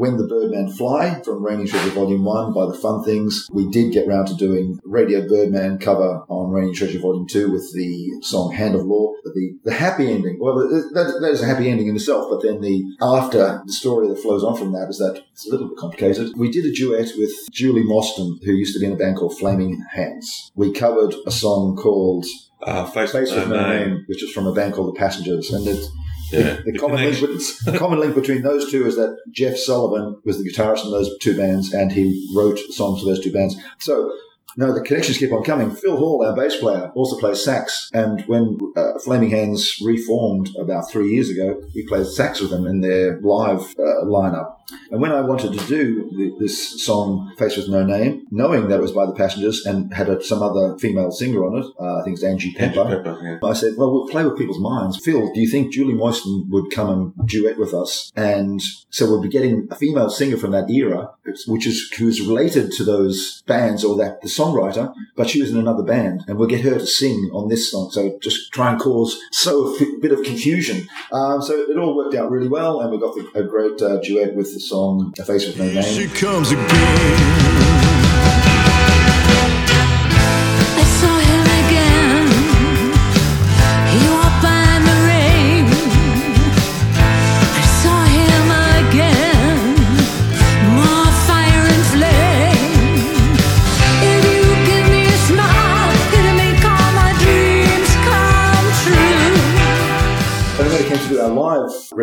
when the Birdman Fly from Raining Treasure Volume One by the Fun Things. We did get round to doing Radio Birdman cover on Raining Treasure Volume Two with the song Hand of Law. But the the happy ending, well, that, that is a happy ending in itself. But then the after the story that flows on from that is that it's a little bit complicated. We did a duet with Julie Mostyn, who used to be in a band called Flaming Hands. We covered a song called Uh, face, Face with No name. Name, which is from a band called The Passengers, and it. Yeah, The, the common, link, the common link between those two is that Jeff Sullivan was the guitarist in those two bands, and he wrote songs for those two bands. So no, the connections keep on coming. Phil Hall, our bass player, also plays sax, and when uh, Flaming Hands reformed about three years ago, he played sax with them in their live uh, lineup. And when I wanted to do the, this song, Face with No Name, knowing that it was by the Passengers and had a, some other female singer on it, uh, I think it's Angie Pepper. Pepper, yeah. I said, well, we'll play with people's minds. Phil, do you think Julie Mostyn would come and duet with us? And so we'll be getting a female singer from that era, which is, who's related to those bands or that, the songwriter, but she was in another band and we'll get her to sing on this song. So just try and cause so a bit of confusion. Um, so it all worked out really well and we got a great uh, duet with the song A Face with No Name. She comes again.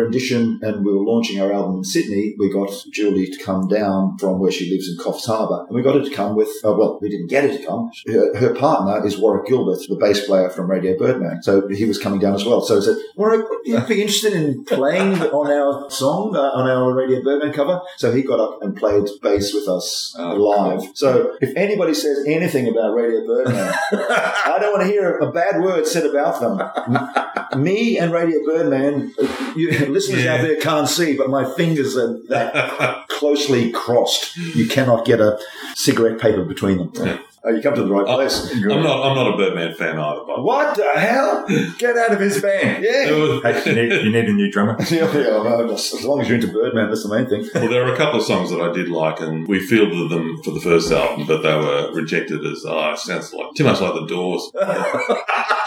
Rendition and we were launching our album in Sydney, we got Julie to come down from where she lives in Coffs Harbour. And we got her to come with, uh, well, we didn't get her to come. Her, her partner is Warwick Gilbert, the bass player from Radio Birdman. So he was coming down as well. So I said, Warwick, would you be interested in playing on our song, uh, on our Radio Birdman cover? So he got up and played bass with us uh, live. So if anybody says anything about Radio Birdman, I don't want to hear a bad word said about them. Me and Radio Birdman, you, listeners out there can't see, but my fingers are that closely crossed. You cannot get a cigarette paper between them. Oh, you come to the right place. I'm not. I'm not a Birdman fan either. But What the hell? Get out of his band. Yeah. Hey, you, need, you need a new drummer. yeah, yeah, as long as you're into Birdman, that's the main thing. well, there are a couple of songs that I did like, and we fielded them for the first album, but they were rejected as it sounds like too much like the Doors.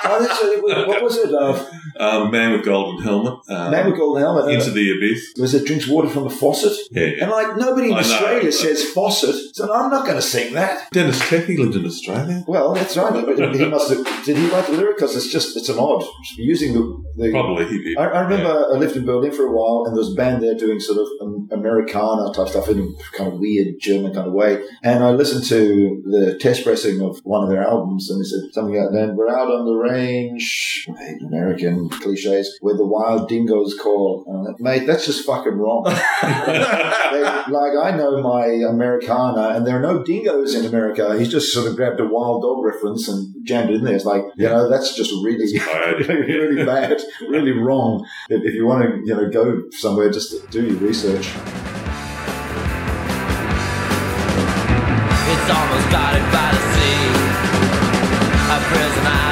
Oh, that's. What was it? Uh, Um, Man with Golden Helmet. Um, Man with Golden Helmet. uh, Into the Abyss. was it drinks water from a faucet? Yeah, yeah. And like nobody in I know. Australia says faucet, so I'm not going to sing that. Deniz Tek in Australia. Well, that's right. But he must have. Did he write the lyric? Because it's just it's an odd using the. the Probably he did. I, I remember I lived in Berlin for a while, and there was a band there doing sort of um, Americana type stuff in a kind of weird German kind of way. And I listened to the test pressing of one of their albums, and they said something like, "Then we're out on the range, American cliches, where the wild dingoes call." And I'm like, Mate, that's just fucking wrong. Like I know my Americana, and there are no dingoes in America. He's just sort of grabbed a wild dog reference and jammed it in there. It's like you know that's just really, really bad, really wrong. If, if you want to, you know, go somewhere, just do your research. It's almost guarded by the sea. A prison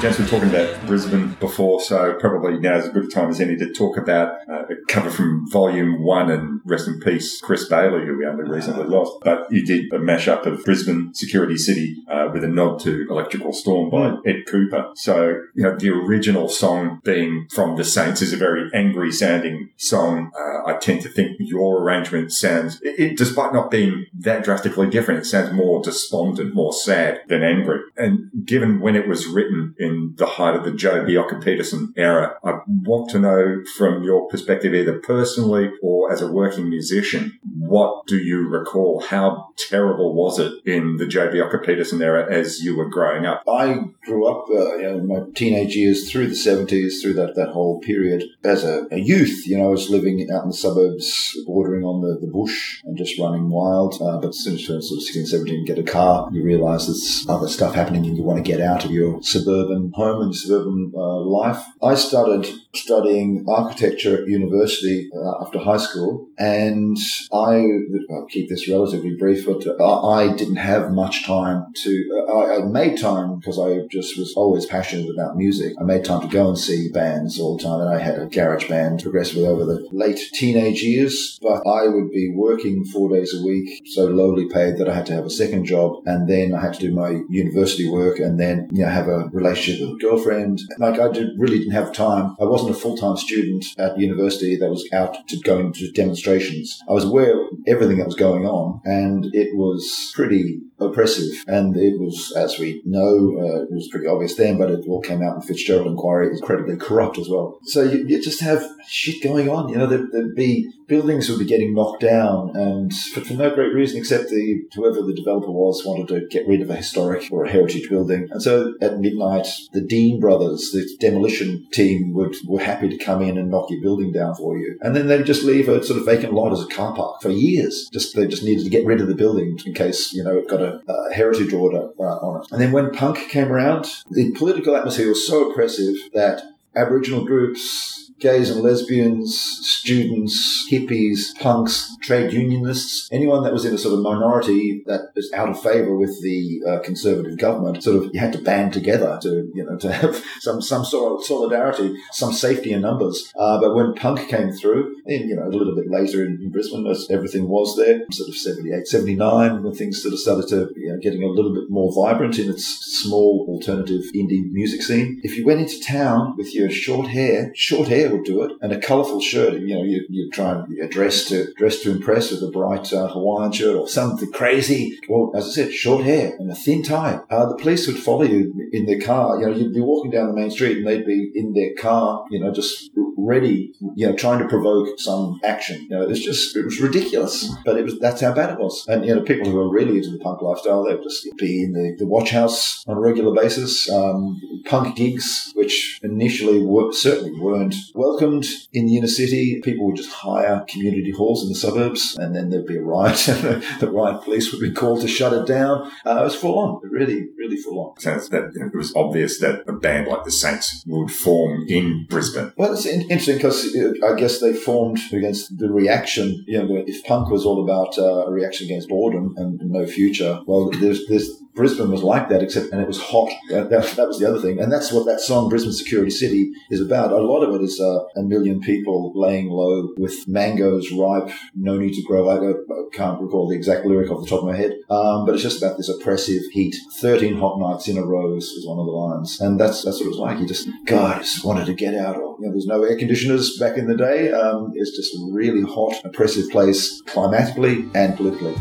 gents were talking about Brisbane before, so probably now is as good a time as any to talk about uh, a cover from Volume 1 and rest in peace, Chris Bailey, who we only recently lost. But you did a mashup of Brisbane Security City uh, with a nod to Electrical Storm by Ed Kuepper. So, you know, the original song being from The Saints is a very angry sounding song. Uh, I tend to think your arrangement sounds, it, it, despite not being that drastically different, it sounds more despondent, more sad than angry. And given when it was written in the height of the Joh Bjelke-Petersen era, I want to know from your perspective, either personally or as a working musician, what do you recall? How terrible was it in the J.B. Bjelke-Petersen era as you were growing up? I grew up, uh, you know, in my teenage years through the 70s, through that, that whole period. As a, a youth, you know, I was living out in the suburbs, bordering on the, the bush and just running wild. Uh, but as soon as you turn sort of 16, 17, get a car, you realize there's other stuff happening and you want to get out of your suburban home and suburban uh, life. I started studying architecture at university uh, after high school and I, I'll keep this relatively brief, but I didn't have much time to, uh, I, I made time because I just was always passionate about music. I made time to go and see bands all the time, and I had a garage band progressively over the late teenage years. But I would be working four days a week, so lowly paid that I had to have a second job, and then I had to do my university work, and then you know have a relationship with a girlfriend. Like I did, really didn't have time. I wasn't a full time student at university that was out to going to demonstrations. I was aware of everything that was going on, and it was pretty oppressive. And it was, as we know, uh, it was pretty obvious then, but it all came out in Fitzgerald inquiry. It was incredibly corrupt as well. So you, you just have shit going on. You know, there'd, there'd be buildings would be getting knocked down, and for, for no great reason except the whoever the developer was wanted to get rid of a historic or a heritage building. And so at midnight, the Deen brothers, the demolition team, would were happy to come in and knock your building down for you, and then they'd just leave a sort of vacant lot as a car park for years. Just they just needed to get rid of the building in case you know it got a, heritage order uh, on it. And then when punk came around, the political atmosphere was so oppressive that Aboriginal groups gays and lesbians, students, hippies, punks, trade unionists, anyone that was in a sort of minority that is out of favour with the uh, conservative government, sort of you had to band together to you know to have some some sort of solidarity, some safety in numbers. Uh, but when punk came through, and you know a little bit later in, in Brisbane, as everything was there, sort of 78, 79, when things sort of started to you know getting a little bit more vibrant in its small alternative indie music scene. If you went into town with your short hair, short hair would do it, and a colourful shirt. You know, you you try and dress to dress to impress with a bright uh, Hawaiian shirt or something crazy. Well, as I said, short hair and a thin tie. Uh, the police would follow you in their car. You know, you'd be walking down the main street and they'd be in their car. You know, just ready. You know, trying to provoke some action. You know, it's just it was ridiculous, but it was that's how bad it was. And you know, people who are really into the punk lifestyle, they would just be in the, the watch house on a regular basis. Um, punk gigs, which initially were, certainly weren't welcomed in the inner city. People would just hire community halls in the suburbs, and then there'd be a riot. and the riot police would be called to shut it down. Uh, it was full on, really, really full on. Sounds that it was obvious that a band like the Saints would form in Brisbane. Well, it's interesting because I guess they formed against the reaction. You know, if punk was all about uh, a reaction against boredom and no future, well, there's there's Brisbane was like that, except and it was hot. That, that, that was the other thing, and that's what that song "Brisbane Security City" is about. A lot of it is uh, a million people laying low with mangoes ripe, no need to grow. I, I can't recall the exact lyric off the top of my head, um, but it's just about this oppressive heat. Thirteen hot nights in a row is one of the lines, and that's that's what it was like. You just God, I just wanted to get out. You know, there's no air conditioners back in the day. Um, it's just a really hot, oppressive place, climatically and politically.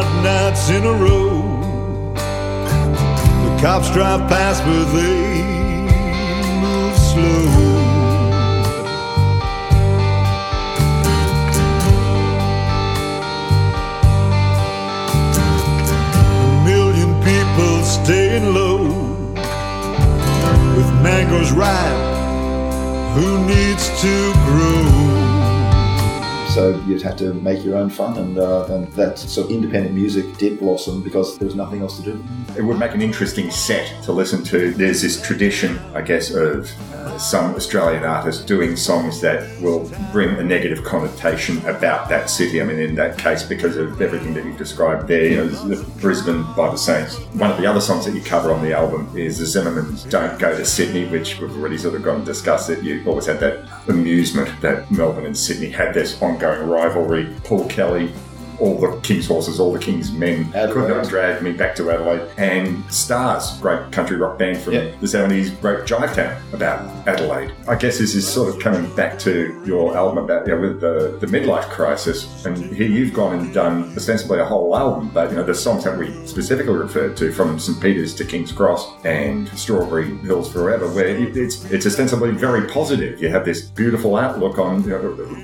Hot nights in a row. The cops drive past, but they move slow. A million people staying low with mangoes ripe. Who needs to grow? So you'd have to make your own fun, and uh, and that so independent music did blossom because there was nothing else to do. It would make an interesting set to listen to. There's this tradition, I guess, of uh, some Australian artists doing songs that will bring a negative connotation about that city. I mean, in that case, because of everything that you've described there, you know, Brisbane by the Saints. One of the other songs that you cover on the album is the Zimmermans Don't Go to Sydney, which we've already sort of gone and discussed it. You've always had that amusement that Melbourne and Sydney had this ongoing rivalry. Paul Kelly all the King's horses, all the King's men could not drag me back to Adelaide. And Stars, great country rock band from the 70s, wrote Jive Town about Adelaide. I guess this is sort of coming back to your album about you know, with the, the midlife crisis. And here you've gone and done ostensibly a whole album, but you know the songs that we specifically referred to from St Peter's to King's Cross and Strawberry Hills Forever, where it- it's it's ostensibly very positive. You have this beautiful outlook on you know,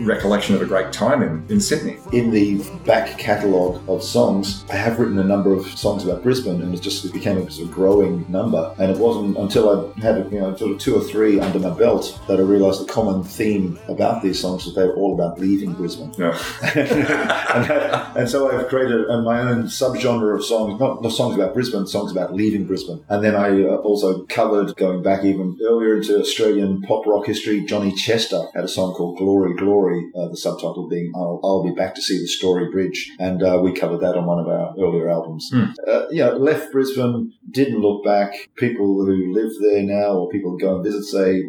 recollection of a great time in, in Sydney. In the back catalogue of songs, I have written a number of songs about Brisbane, and it just it became a sort of growing number. And it wasn't until I had you know sort of two or three under my belt that I realised the common theme about these songs was they were all about leaving Brisbane. and, that- and so I've created my own subgenre of songs, not, not songs about Brisbane, songs about leaving Brisbane. And then I uh, also covered, going back even earlier into Australian pop rock history, Johnny Chester had a song called Glory, Glory, uh, the subtitle being I'll, I'll Be Back to See the Story Bridge. And uh, we covered that on one of our earlier albums. Hmm. Uh, you know, left Brisbane, didn't look back. People who live there now or people who go and visit say,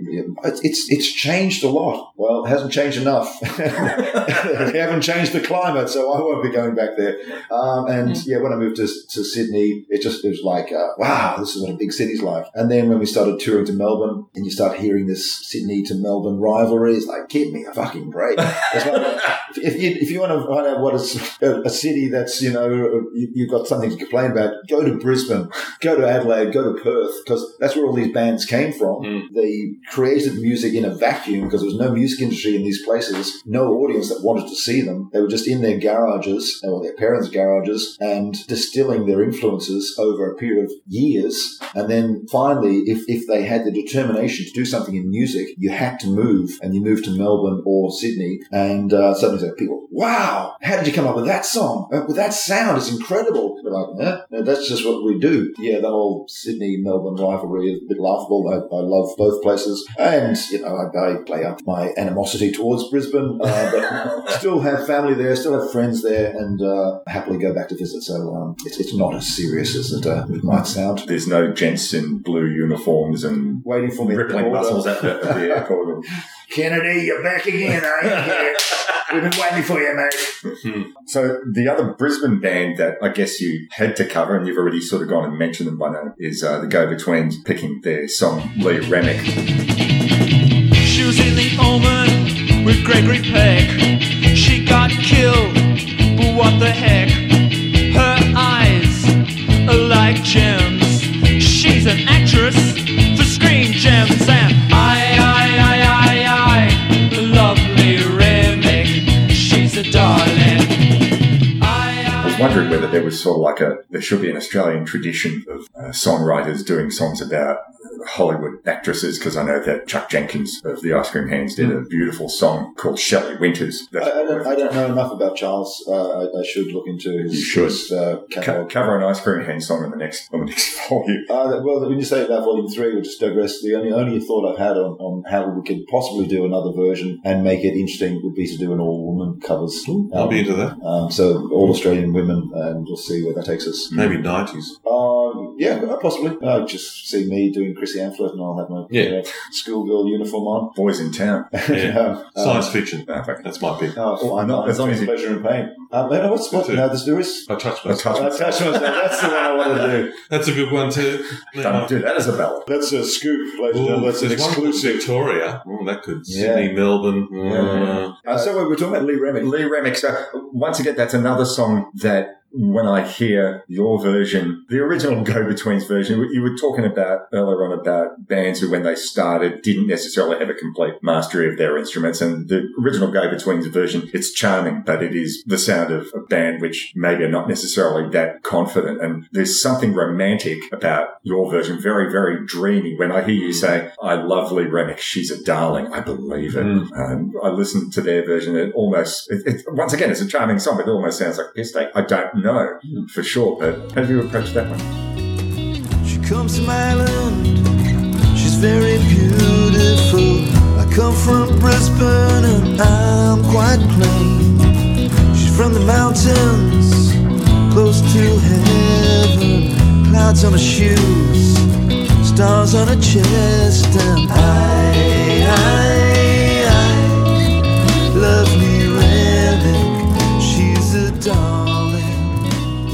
it's, it's, it's changed a lot. Well, it hasn't changed enough. they haven't changed the climate, so I won't be going back there. Um, and yeah, when I moved to, to Sydney, it just it was like, uh, wow, this is what a big city's like. And then when we started touring to Melbourne, and you start hearing this Sydney to Melbourne rivalry, it's like, give me a fucking break. It's like, if you if you want to find out what what is a, a city that's you know uh, you, you've got something to complain about, go to Brisbane, go to Adelaide, go to Perth, because that's where all these bands came from. Mm. They created music in a vacuum because there was no music industry in these places, no audience that wanted to see them. They were just in their garages uh, or their parents' garages and distilling their influences over a period of years. And then finally, if, if they had the determination to do something in music, you had to move and you moved to Melbourne or Sydney. And uh, suddenly people, wow, how did you come up with that song? With that sound, is incredible. We're like, eh, no, that's just what we do. Yeah, the whole Sydney Melbourne rivalry is a bit laughable. I, I love both places. And, you know, I, I play up my animosity towards Brisbane, uh, but still have family there, still have friends there, and uh, happily go back to visit. So um, it's, it's not as serious as it, uh, it might sound. There's no gents in blue uniforms and waiting for me rippling muscles at the, at the airport. Kennedy, you're back again, are you? We've been waiting for you, mate. So the other Brisbane band that I guess you had to cover, and you've already sort of gone and mentioned them by now, is uh, the Go Betweens picking their song Lee Remick. She was in the omen with Gregory Peck. She got killed, but what the heck? Her eyes are like gems. There was sort of like a there should be an Australian tradition of uh, songwriters doing songs about Hollywood actresses because I know that Chuck Jenkins of the Ice Cream Hands did a beautiful song called Shelley Winters. I, I, don't, I don't know enough about Charles. Uh, I, I should look into his, You should. his, uh, Co- cover an Ice Cream Hands song in the next on the next volume. Uh, well, when you say about volume three, we'll just digress. The only only thought I've had on, on how we could possibly do another version and make it interesting would be to do an all woman covers. I'll be into that. Um, so all Australian women, and we'll see where that takes us. Maybe 90s. Um, yeah, possibly. Uh, just see me doing Chrissy Amphlett, and I'll have my Yeah. uh, schoolgirl uniform on. Boys in town. Yeah. Um, Science um, fiction. That's my pick. Oh, Why not? As long as you- pleasure and pain. Um, you know what's what? No, there's there is. I touched I myself. touched Uh, touch myself. That's the one I want to do. That's a good one too. Don't do that as a ballad. That's a scoop, ladies and gentlemen. That's an there's one exclusive. Victoria. Ooh, that could Yeah. Sydney, Melbourne. Uh, Uh, so we we're talking about Lee Remick. Lee Remick. So once again, that's another song that when I hear your version, the original Go Betweens version, you were talking about earlier on about bands who, when they started, didn't necessarily have a complete mastery of their instruments. And the original Go Betweens version, it's charming, but it is the sound of a band which maybe are not necessarily that confident. And there's something romantic about your version, very, very dreamy. When I hear you say, I love Lee Remick, she's a darling, I believe it. Um, I listened to their version, it almost, it, it, once again, it's a charming song, but it almost sounds like a piss take. I don't know for sure, but how do you approach that one? She comes to my island. She's very beautiful. I come from Brisbane and I'm quite plain. She's from the mountains, close to heaven. Clouds on her shoes, stars on her chest, and I, I,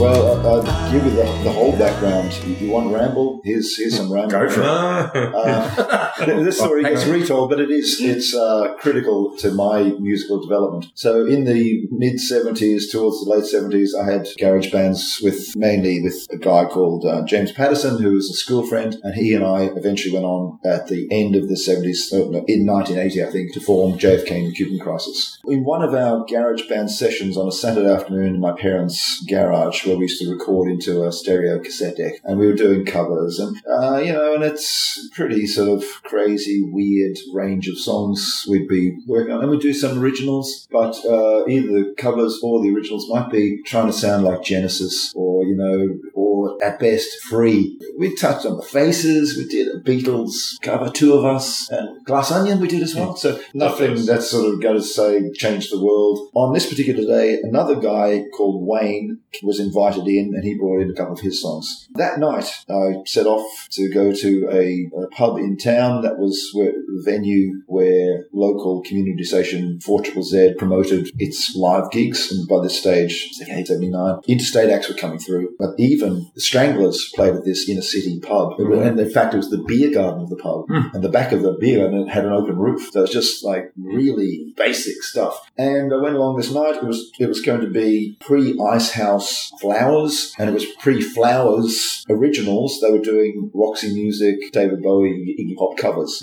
Well, uh, I'll give you the, the whole background. If you want ramble? Here's here's some ramble. Go for it. Uh, this story gets retold, but it is it's uh, critical to my musical development. So in the mid seventies, towards the late seventies, I had garage bands with mainly with a guy called uh, James Patterson, who was a school friend, and he and I eventually went on at the end of the seventies, uh, no, in nineteen eighty, I think, to form JFK and the Cuban Crisis. In one of our garage band sessions on a Saturday afternoon in my parents' garage, where we used to record into a stereo cassette deck, and we were doing covers, and uh, you know, and it's pretty sort of crazy, weird range of songs we'd be working on, and we'd do some originals, but uh, either the covers or the originals might be trying to sound like Genesis, or you know, or at best free. We touched on the Faces, we did Beatles cover, two of us, and Glass Onion we did as well. So nothing that's sort of going to say change the world. On this particular day, another guy called Wayne was invited in, and he brought in a couple of his songs. That night, I set off to go to a, a pub in town that was where, the venue where local community station 4 Z promoted its live gigs. And by this stage, it's like 879, interstate acts were coming through. But even the Stranglers played at this inner city pub. And in fact, it was the beer garden of the pub. And the back of the beer garden had an open roof. So it was just like really basic stuff. And I went along this night. It was, it was going to be pre Icehouse Flowers and it was pre Flowers originals. They were doing Roxy Music, David Bowie, Iggy Pop covers.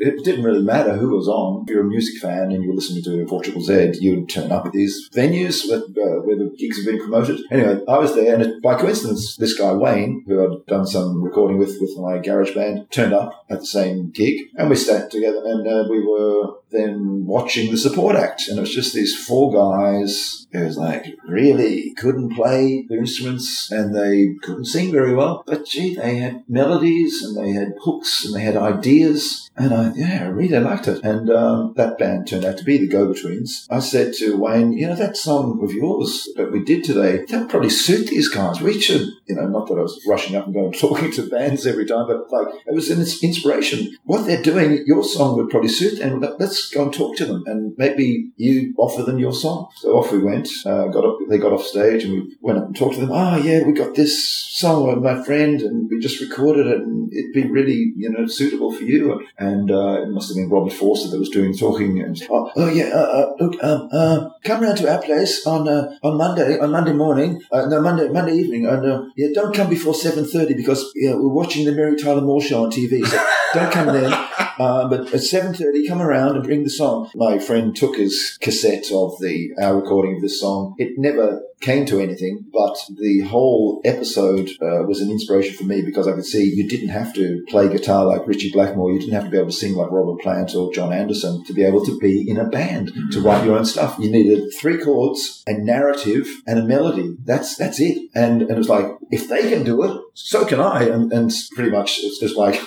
It didn't really matter who was on. If you're a music fan and you're listening to 4 Z, you would turn up at these venues where, uh, where the gigs have been promoted. Anyway, I was there, and it, by coincidence, this guy Wayne, who I'd done some recording with with my garage band, turned up at the same gig, and we sat together, and uh, we were then watching the support act, and it was just these four guys. It was like really couldn't play their instruments, and they couldn't sing very well, but gee, they had melodies and they had hooks and they had ideas. And I, yeah, I really liked it. And um, that band turned out to be the Go-Betweens. I said to Wayne, you know, that song of yours that we did today, that probably suit these guys. We should, you know, not that I was rushing up and going talking to bands every time, but like it was an inspiration. What they're doing, your song would probably suit them. Let- Go and talk to them, and maybe you offer them your song. So off we went. Uh, got up, they got off stage, and we went up and talked to them. Oh yeah, we got this song with my friend, and we just recorded it, and it'd be really you know suitable for you. And uh, it must have been Robert Forster that was doing talking. And oh, oh yeah, uh, uh, look, um, uh, come round to our place on uh, on Monday on Monday morning, no Monday Monday evening, and yeah, don't come before seven thirty because yeah, we're watching the Mary Tyler Moore show on TV. So don't come then. Uh, but at seven thirty, come around and bring the song. My friend took his cassette of the our recording of this song. It never came to anything, but the whole episode uh, was an inspiration for me because I could see you didn't have to play guitar like Ritchie Blackmore. You didn't have to be able to sing like Robert Plant or Jon Anderson to be able to be in a band to write your own stuff. You needed three chords, a narrative, and a melody. That's that's it. And, and it was like if they can do it, so can I. And, and pretty much it's just like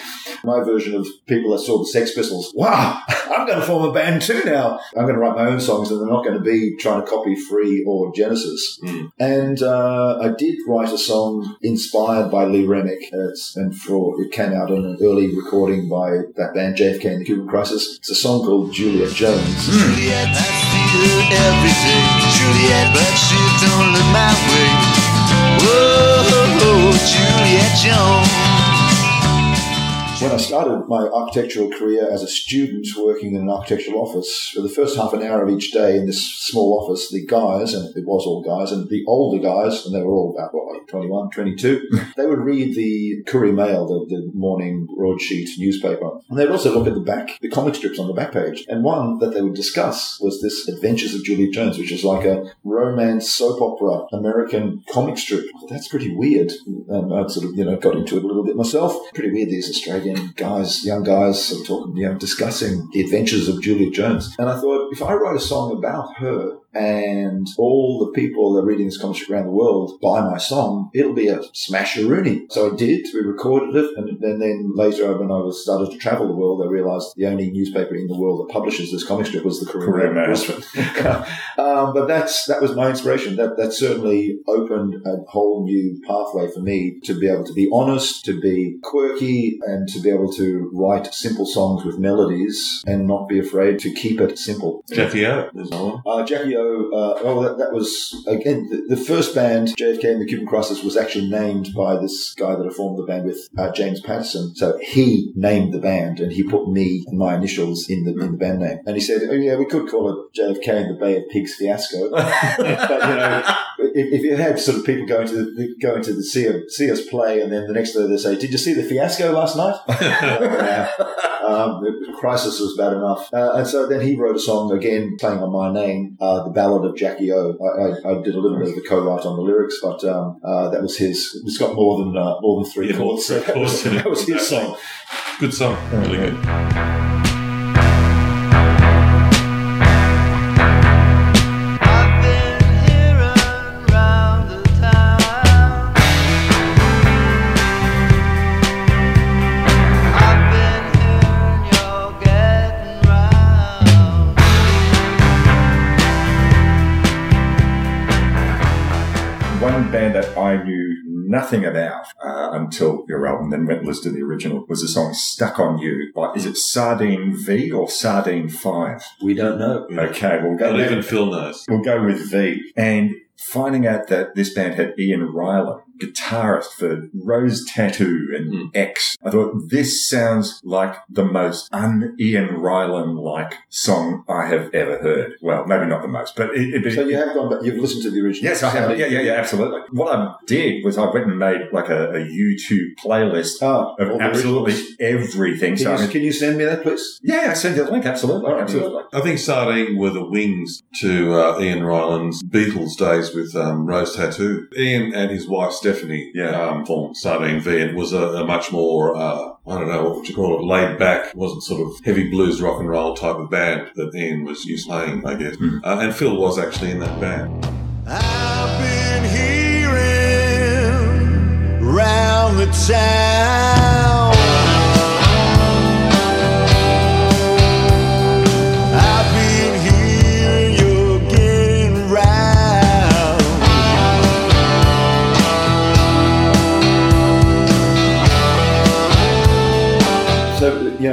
my version of people that saw the Sex Pistols. Wow, I'm going to form a band too now. I'm going to write my own songs, and they're not going to be trying to copy Free or Genesis. And uh, I did write a song inspired by Lee Remick, it's, and for it came out on an early recording by that band JFK and the Cuban Crisis. It's a song called Juliet Jones. Juliet, I see her every day. Juliet, but she don't look my way. Whoa, Juliet Jones. When I started my architectural career as a student working in an architectural office, for the first half an hour of each day in this small office, the guys, and it was all guys, and the older guys, and they were all about, what, like 21, 22, they would read the Courier Mail, the, the morning broadsheet newspaper. And they'd also look at the back, the comic strips on the back page. And one that they would discuss was this Adventures of Juliet Jones, which is like a romance soap opera American comic strip. That's pretty weird. And I sort of, you know, got into it a little bit myself. Pretty weird, these Australian guys, young guys, sort of talking, you know, discussing the adventures of Julia Jones. And I thought, if I write a song about her, and all the people that are reading this comic strip around the world buy my song, it'll be a smasheroonie. So I did. We recorded it, and, and then later, on when I was started to travel the world, I realised the only newspaper in the world that publishes this comic strip was the Mail. Mail. Brisbane. um, but that's that was my inspiration. That that certainly opened a whole new pathway for me to be able to be honest, to be quirky, and to be able to write simple songs with melodies and not be afraid to keep it simple. Jackie O. There's no one. Uh, Jackie O, uh, well, that, that was, again, the, the first band, JFK and the Cuban Crisis, was actually named by this guy that I formed the band with, uh, James Patterson. So he named the band and he put me and my initials in the, in the band name. And he said, oh, yeah, we could call it JFK and the Bay of Pigs Fiasco. but, you know, if, you have sort of people going to the, going to the see, see us play and then the next day they say, did you see the fiasco last night? Um, the crisis was bad enough. Uh, and so then he wrote a song again, playing on my name, uh, the Ballad of Jackie O. I, I, I did a little bit of the co-write on the lyrics, but um, uh, that was his. It's got more than uh, more than three Yeah, chords. three that was, chords that was his song. Good song. Really good. Nothing about uh, until your album then went and listened to the original was the song Stuck on You by, is it Sardine V or Sardine 5? We don't know. Okay, we'll go Not even with, Phil knows. we'll go with V. And finding out that this band had Ian Rilen, guitarist for Rose Tattoo and X, I thought this sounds like the most un-Ian Rilen-like song I have ever heard. Well, maybe not the most, but it, it, So you have gone, but you've listened to the original. Yes, I have. Yeah, yeah, yeah, absolutely. What I did was I went and made like a, a YouTube playlist all of absolutely originals. everything. Can So I you, mean, can you send me that, please? yeah, I send you the link. Absolutely, absolutely. I think Sardine were the wings to uh, Ian Rilen's Beatles days with um, Rose Tattoo. Ian and his wife Stephanie Yeah. um, formed Sardine V. It was a, a much more, uh, I don't know, what would you call it, laid back, wasn't sort of heavy blues rock and roll type of band that Ian was used to playing, I guess. Hmm. Uh, and Phil was actually in that band. I've been hearing round the town.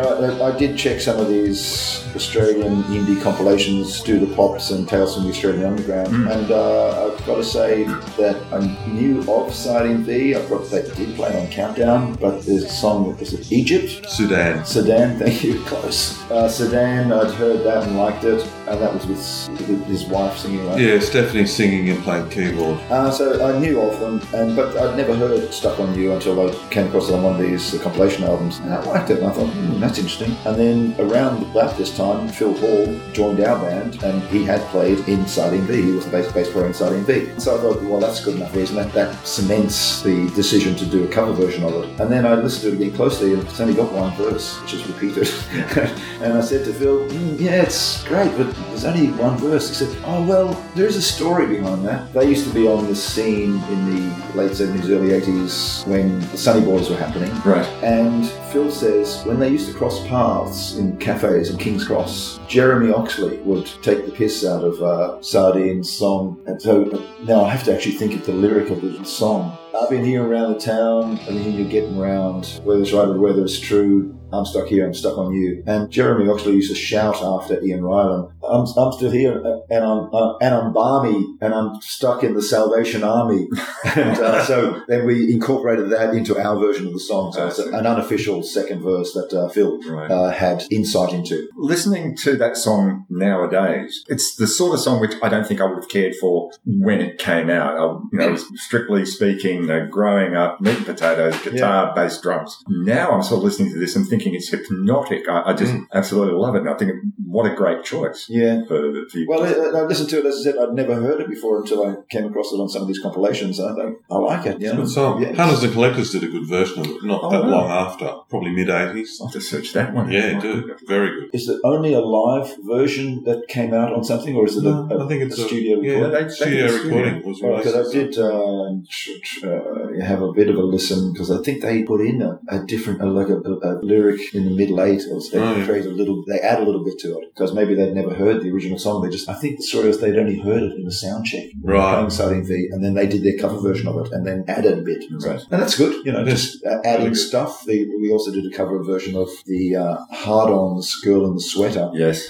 I did check some of these Australian indie compilations, Do the Pops and Tales from the Australian Underground, Mm. and uh, I've got to say that I knew of Sardine V. I've got they did play on Countdown, but there's a song, is it Egypt? Sudan. Sudan, thank you, close. Uh, Sudan, I'd heard that and liked it, and that was with, with his wife singing? Yeah, Stephanie singing and playing keyboard. Uh, so I knew of them, and but I'd never heard Stuck on You until I came across it on one of these uh, compilation albums. And I liked it, and I thought, hmm, that's interesting. And then around about this time, Phil Hall joined our band, and he had played in Sardine V. He was the bass, bass player in Sardine V. So I thought, well, that's good enough reason. That, that cements the decision to do a cover version of it. And then I listened to it again closely, and it's only got one verse, which is repeated. and I said to Phil, "Hmm, yeah, it's great, but there's only one verse. He said, oh, well, there is a story behind that. They used to be on the scene in the late 70s, early 80s when the Sunny Boys were happening. Right. And Phil says when they used to cross paths in cafes in King's Cross, Jeremy Oxley would take the piss out of uh, Sardine's song. And so now I have to actually think of the lyric of the song. I've been here around the town, I've been here you're getting round, whether it's right or whether it's true. I'm stuck here, I'm stuck on you. And Jeremy Oxley used to shout after Ian Rilen, I'm, I'm still here and I'm, uh, and I'm balmy and I'm stuck in the Salvation Army. and uh, so then we incorporated that into our version of the song. So it's an unofficial second verse that uh, Phil uh, had insight into. Listening to that song nowadays, it's the sort of song which I don't think I would have cared for when it came out. I, you know, strictly speaking, you know, growing up, meat and potatoes, guitar, bass, drums. Now I'm sort of listening to this and thinking it's hypnotic. I, I just absolutely love it. And I think what a great choice. Yeah. For, for you. Well, I, I listened to it, as I said, I'd never heard it before until I came across it on some of these compilations. And I think, I like it. It's You a know? good song. Yeah. Hunters and Collectors did a good version of it, not Oh, that wow. long after, probably mid 80s. I'll have to search that one. Yeah, do. Very good. Is it only a live version that came out on something, or is it a, a, I think it's a a- studio yeah, recording? they- studio they recording was released. Because I did uh, tr- tr- uh, have a bit of a listen because I think they put in a, a different, a, like a, a, lyric in the middle eight, or they Oh, create a little, they add a little bit to it because maybe they'd never heard the original song. They just, I think the story was they'd only heard it in a sound check, Right. playing V, and then they did their cover version of it and then added a bit. So- Right. and that's good, you know, just uh, adding Really stuff. The, we also did a cover version of the uh, Hard-Ons Girl in the Sweater. Yes.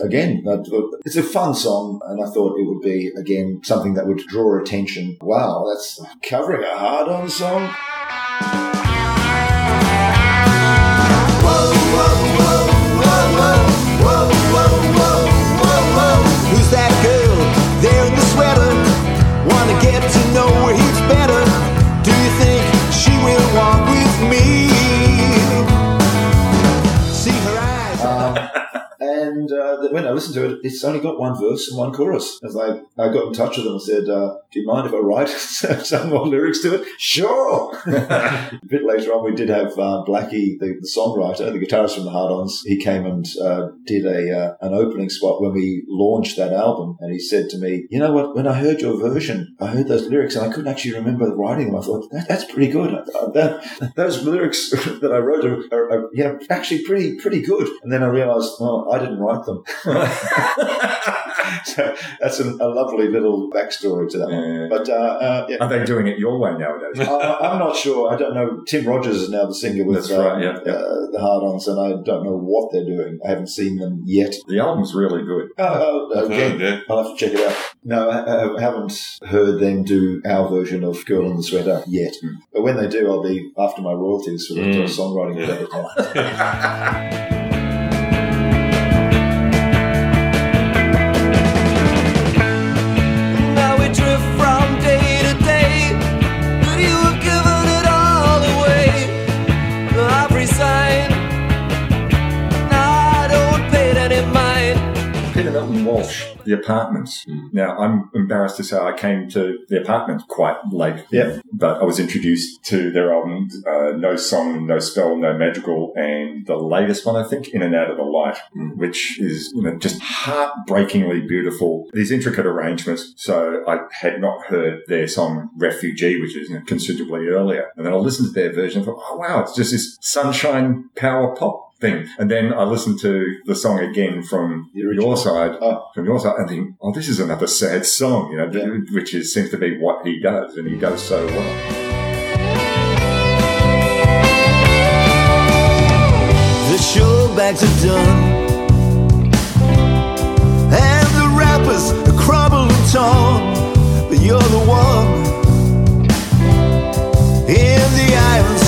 Again, it's a fun song, and I thought it would be again something that would draw attention. Wow, that's covering a hard-on song. Who's and uh, when I listened to it, it's only got one verse and one chorus. As I, I got in touch with them and said, uh, "Do you mind if I write some more lyrics to it?" Sure. a bit later on, we did have uh, Blackie, the, the songwriter, the guitarist from the Hard-Ons. He came and uh, did a uh, an opening spot when we launched that album, and he said to me, "You know what? When I heard your version, I heard those lyrics, and I couldn't actually remember writing them. I thought that, that's pretty good. Uh, that, those lyrics that I wrote are, are, are yeah, actually pretty pretty good." And then I realised, oh, I didn't write them. so that's a, a lovely little backstory to that one. But uh, uh, yeah. Are they doing it your way nowadays? Uh, I'm not sure. I don't know. Tim Rogers is now the singer with right, yeah, yeah. Uh, the Hard-Ons, and I don't know what they're doing. I haven't seen them yet. The album's really good. Oh, oh, okay. heard, yeah. I'll have to check it out. No, I, I haven't heard them do our version of Girl in the Sweater yet. But when they do, I'll be after my royalties for the Mm. songwriting credit. Walsh, The Apartments. Now, I'm embarrassed to say I came to The Apartments quite late. Yeah. But I was introduced to their album, uh, No Song, No Spell, No Madrigal, and the latest one, I think, In and Out of the Light, which is you know, just heartbreakingly beautiful. These intricate arrangements. So I had not heard their song Refugee, which is considerably earlier. And then I listened to their version and thought, oh, wow, it's just this sunshine power pop thing. And then I listened to the song again from your side, oh. from your side, and think, oh, this is another sad song, you know, which is seems to be what he does, and he does so well. The show bags are done. And the wrappers are crumbled and torn. But you're the one in the iron storm. It was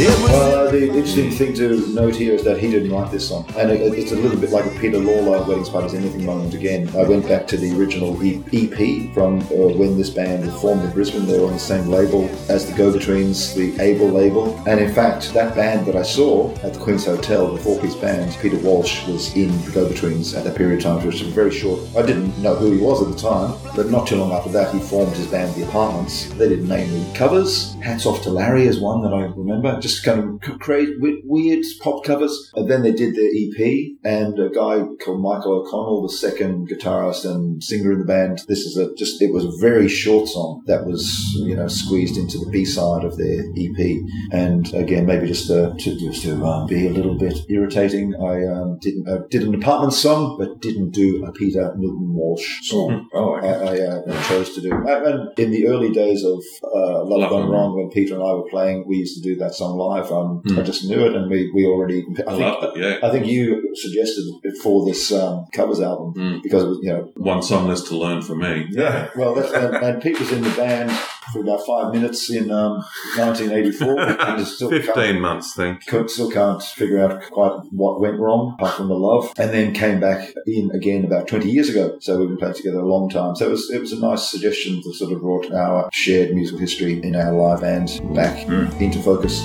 Uh, the interesting thing to note here is that he didn't write this song, and it, it's a little bit like a Peter Lawler "Weddings Parties Anything" moment again. I went back to the original EP from uh, when this band was formed in Brisbane. They were on the same label as the Go-Betweens, the Able label, and in fact, that band that I saw at the Queen's Hotel, the four-piece band, Peter Walsh was in the Go-Betweens at that period of time. It was very short. I didn't know who he was at the time, but not too long after that, he formed his band, The Apartments. They did mainly covers. Hats Off to Larry is one that I remember. Just kind of create weird pop covers. And then they did their EP, and a guy called Michael O'Connell, the second guitarist and singer in the band. This is a just it was a very short song that was you know squeezed into the B side of their EP. And again, maybe just to, to just to um, be a little bit irritating, I um, didn't uh, did an apartment song, but didn't do a Peter Milton Walsh song. Oh, I, I uh, chose to do. And in the early days of uh, Love, Gone Wrong, when Peter and I were playing, we used to do that song live. Um, Hmm. I just knew it, and we, we already. I think, Loved it, yeah. I think you suggested it for this um, covers album Hmm. because it was you know One song less to learn for me. yeah. Well, that's, and, and Pete was in the band for about five minutes in um, 1984. and still can't- 15 months, think. could- still can't figure out quite what went wrong, apart from the love, and then came back in again about 20 years ago. So we've been playing together a long time. So it was it was a nice suggestion that sort of brought our shared musical history in our live and back into focus.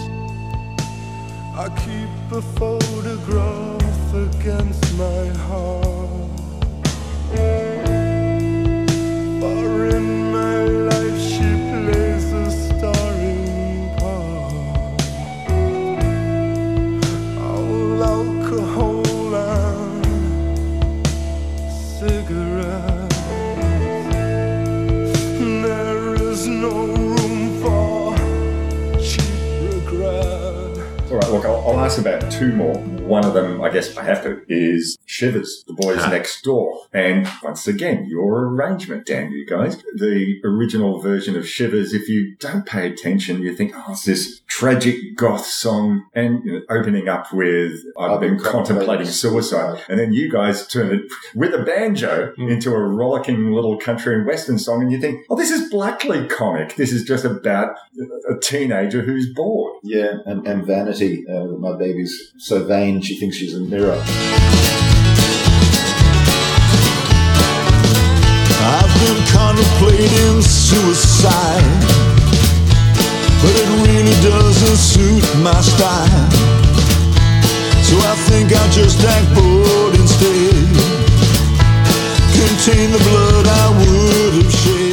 I keep a photograph against my heart. For in One of them, I guess I have to, is Shivers, the boys next door. And once again, your arrangement, damn you guys. The original version of Shivers, if you don't pay attention, you think, oh, it's this tragic goth song and you know, opening up with, I've, been, contemplating suicide. And then you guys turn it with a banjo into a rollicking little country and western song. And you think, oh, this is Blackley comic. This is just about a teenager who's bored. Yeah, and, and vanity. Uh, my baby's so vain she thinks she's a mirror. I've contemplating suicide, but it really doesn't suit my style. So I think I'll just act bored instead. Contain the blood I would have shed.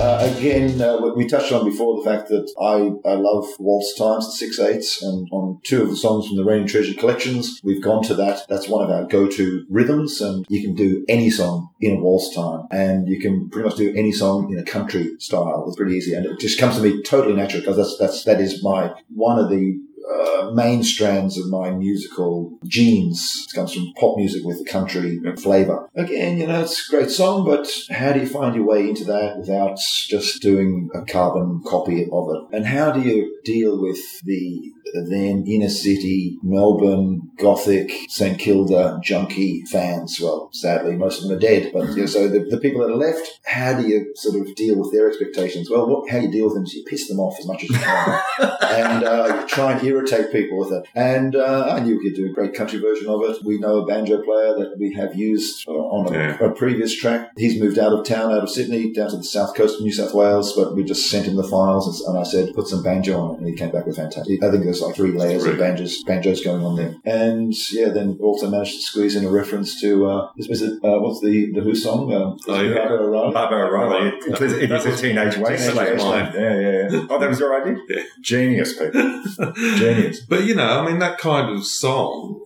Uh, again, uh, we- touched on before the fact that I, I love waltz times, the six eights, and on two of the songs from the Rain Treasure collections, we've gone to that. That's one of our go-to rhythms, and you can do any song in a waltz time, and you can pretty much do any song in a country style. It's pretty easy, and it just comes to me totally natural because that's that's that is my one of the uh, main strands of my musical genes. It comes from pop music with a country flavour. Again, you know, it's a great song, but how do you find your way into that without just doing a carbon copy of it? And how do you deal with the then inner city Melbourne Gothic St Kilda junkie fans? Well, sadly, most of them are dead, but you know, so the, the people that are left, how do you sort of deal with their expectations? Well, what, how you deal with them is you piss them off as much as you can, and uh, you try and irritate people with it. And uh, I knew we could do a great country version of it. We know a banjo player that we have used uh, on a, Yeah. a previous track. He's moved out of town, out of Sydney, down to the south coast of New South Wales, but we just sent him the files and, and I said, put some banjo on it, and he came back with fantastic. I think there's like three layers of banjos, banjos going on there. And yeah, then also managed to squeeze in a reference to, uh, is it, uh, what's the, the Who song? Um, Oh, yeah. Barbara O'Reilly? O'Reilly. It, was- it was a teenage wasteland. Wasteland. Yeah, yeah, yeah. Oh, that was your idea? Genius, people. Genius. But you know, I mean, that kind of song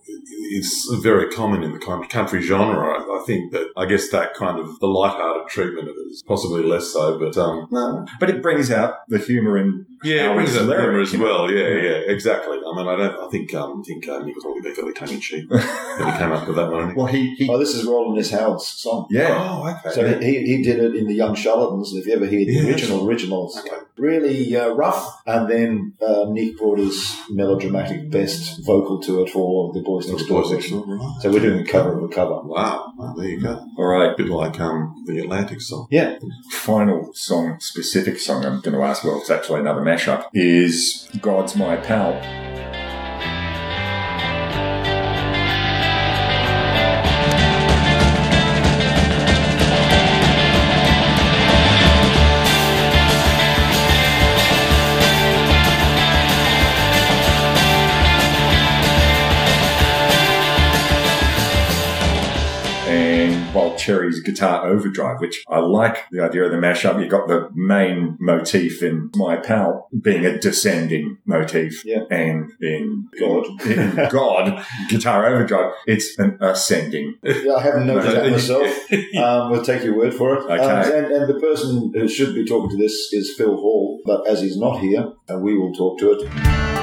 is very common in the kind of country genre. I, I think that I guess that kind of the light-hearted treatment of it is possibly less so. But um, No, but it brings out the humour in Yeah, it brings Howard's up humour as well. Yeah, yeah, exactly. I mean, I don't. I think um, I think uh, Nick was probably being fairly tongue in cheek when he came up with that one. Well, he, he Oh, this is Rowland S. Howard's song. yeah. Oh, okay. So he, he did it in the Young Charlatans. If you ever hear the Yes. original originals, really uh, rough. And then uh, Nick brought his melodramatic best vocal to it for the Boys Next Door. Boys Next Door, right. So we're doing a cover of a cover. Wow, well, there you go. All right. A bit like um, the Atlantic song. Yeah, Final song, specific song I'm going to ask, well, it's actually another mashup, is God's My Pal. Cherry's guitar overdrive, which I like the idea of the mashup. You've got the main motif in My Pal being a descending motif, Yeah. and in God. in God guitar overdrive, it's an ascending. yeah I haven't noticed that myself. Um, we'll take your word for it. Okay. Um, and, and the person who should be talking to this is Phil Hall, but as he's not here, uh, we will talk to it.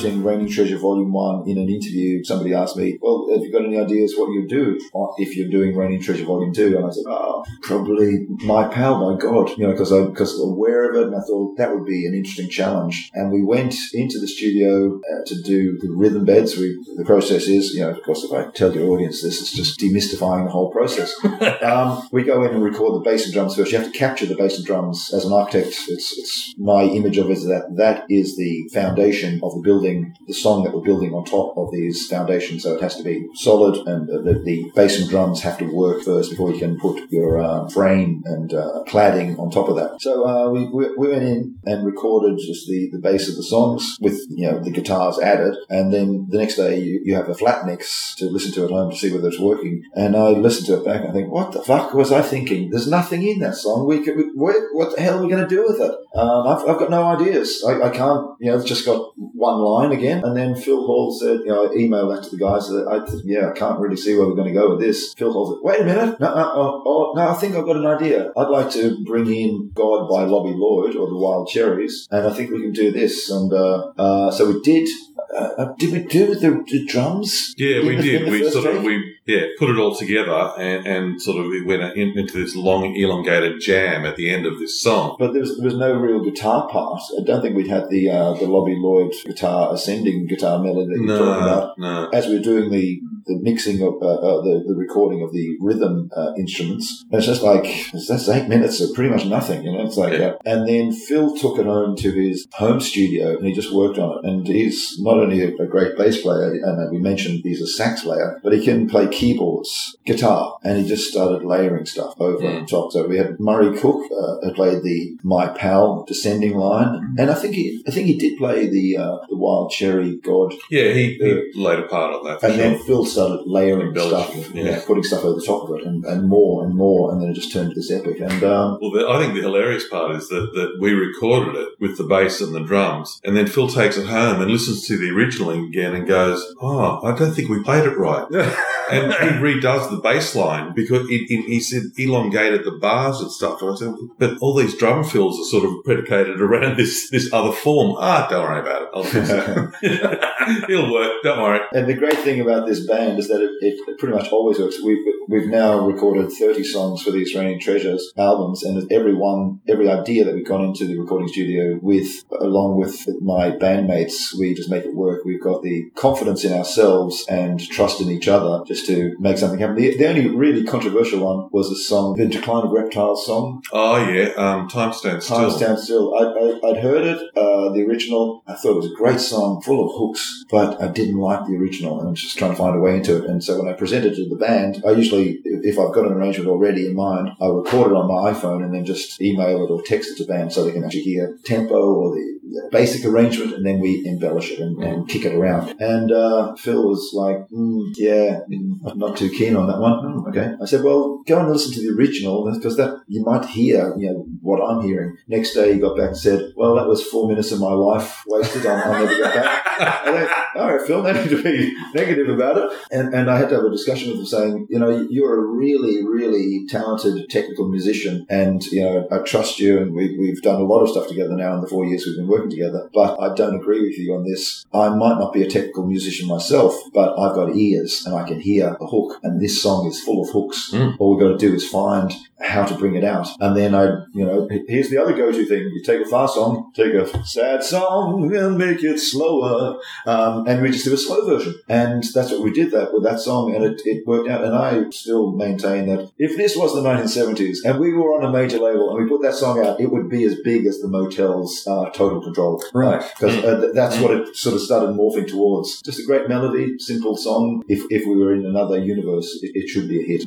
Promoting Raining Treasure Volume 1 in an interview, somebody asked me, Well, have you got any ideas what you'd do if you're doing Raining Treasure Volume 2? And I said, Oh, probably My Pal, my God. You know, because I'm because aware of it, and I thought that would be an interesting challenge. And we went into the studio uh, to do the rhythm beds. We, the process is, you know, of course, if I tell your audience this, it's just demystifying the whole process. um, we go in and record the bass and drums first. You have to capture the bass and drums as an architect. It's, it's my image of it is that that is the foundation of the building, the song that we're building on top of these foundations. So it has to be solid, and the, the, bass and drums have to work first before you can put your uh, frame and uh, cladding on top of that. So uh, we, we, we went in and recorded just the, the bass of the songs with you know the guitars added, and then the next day you, you have a flat mix to listen to at home to see whether it's working. And I listened to it back and I think, what the fuck was I thinking? There's nothing in that song. We could, we, what, what the hell are we going to do with it? Um, I've, I've got no ideas. I, I can't, you know, it's just got one line again. And then Phil Hall said, you know, I emailed that to the guys I, yeah, I can't really see where we're going to go with this. Phil Hall said, wait a minute. No, no, oh, oh, no, I think I've got an idea. I'd like to bring in God by Lobby Loyde or the Wild Cherries. And I think we can do this. And, uh, uh, so we did. Uh, did we do the, the drums? Yeah, we did. We sort of we yeah put it all together and, and sort of it went in, into this long elongated jam at the end of this song. But there was, there was no real guitar part. I don't think we'd had the uh, the Lobby Loyde guitar ascending guitar melody that you're No, talking about. no. As we were doing the, the mixing of uh, uh, the the recording of the rhythm uh, instruments, and it's just like that's eight minutes of pretty much nothing, you know. It's like, uh, and then Phil took it home to his home studio and he just worked on it. And he's not only a, a great bass player, and uh, we mentioned he's a sax player, but he can play keyboards, guitar, and he just started layering stuff over Mm. on top. So we had Murray Cook uh, had played the My Pal descending line, and I think he I think he did play the uh, the Wild Cherry God. Yeah, he, he laid a part on that. And sure. then Phil started layering Embellishing stuff, it, yeah. yeah. putting stuff over the top of it, and, and more and more, and then it just turned to this epic. And um, Well, the, I think the hilarious part is that, that we recorded it with the bass and the drums, and then Phil takes it home and listens to the original again and goes, "Oh, I don't think we played it right." and he redoes the bass line because it, it, he said elongated the bars and stuff. And I said, "But all these drum fills are sort of predicated around this this other form." Ah, don't worry about it. I'll fix it. It'll work. Don't worry. And the great thing about this band is that it, it pretty much always works. We've, we've now recorded 30 songs for the Australian Treasures albums, and every one, every idea that we've gone into the recording studio with, along with my bandmates, we just make it work. We've got the confidence in ourselves and trust in each other just to make something happen. The, the only really controversial one was the song, the Decline of Reptiles song. Oh yeah, um, time stands still. Time Stand Still. I, I, I'd heard it, uh, the original. I thought it was a great song, full of hooks, but I didn't like the original. and I was just trying to find a way into it. And so when I present it to the band, I usually, if I've got an arrangement already in mind, I record it on my iPhone and then just email it or text it to the band so they can actually hear tempo or the basic arrangement, and then we embellish it and, and kick it around. And uh, Phil was like, mm, "Yeah, I'm not too keen on that one." "Oh, okay, I said, "Well, go and listen to the original because that you might hear, you know, what I'm hearing." Next day, he got back and said, "Well, that was four minutes of my life wasted. I'll, I'll never get back." I All right, Phil, no need to be negative about it. And, and I had to have a discussion with him saying, you know, you're a really, really talented technical musician and, you know, I trust you and we, we've done a lot of stuff together now in the four years we've been working together, but I don't agree with you on this. I might not be a technical musician myself, but I've got ears and I can hear a hook and this song is full of hooks. Hmm. All we've got to do is find how to bring it out. And then I, you know, here's the other go-to thing. You take a fast song, take a sad song and make it slower. Um, and we just did a slow version. And that's what we did that with that song. And it, it worked out. And I still maintain that if this was the 1970s and we were on a major label and we put that song out, it would be as big as the Motel's uh, Total Control. Right. Because uh, th- that's what it sort of started morphing towards. Just a great melody, simple song. If, if we were in another universe, it, it should be a hit.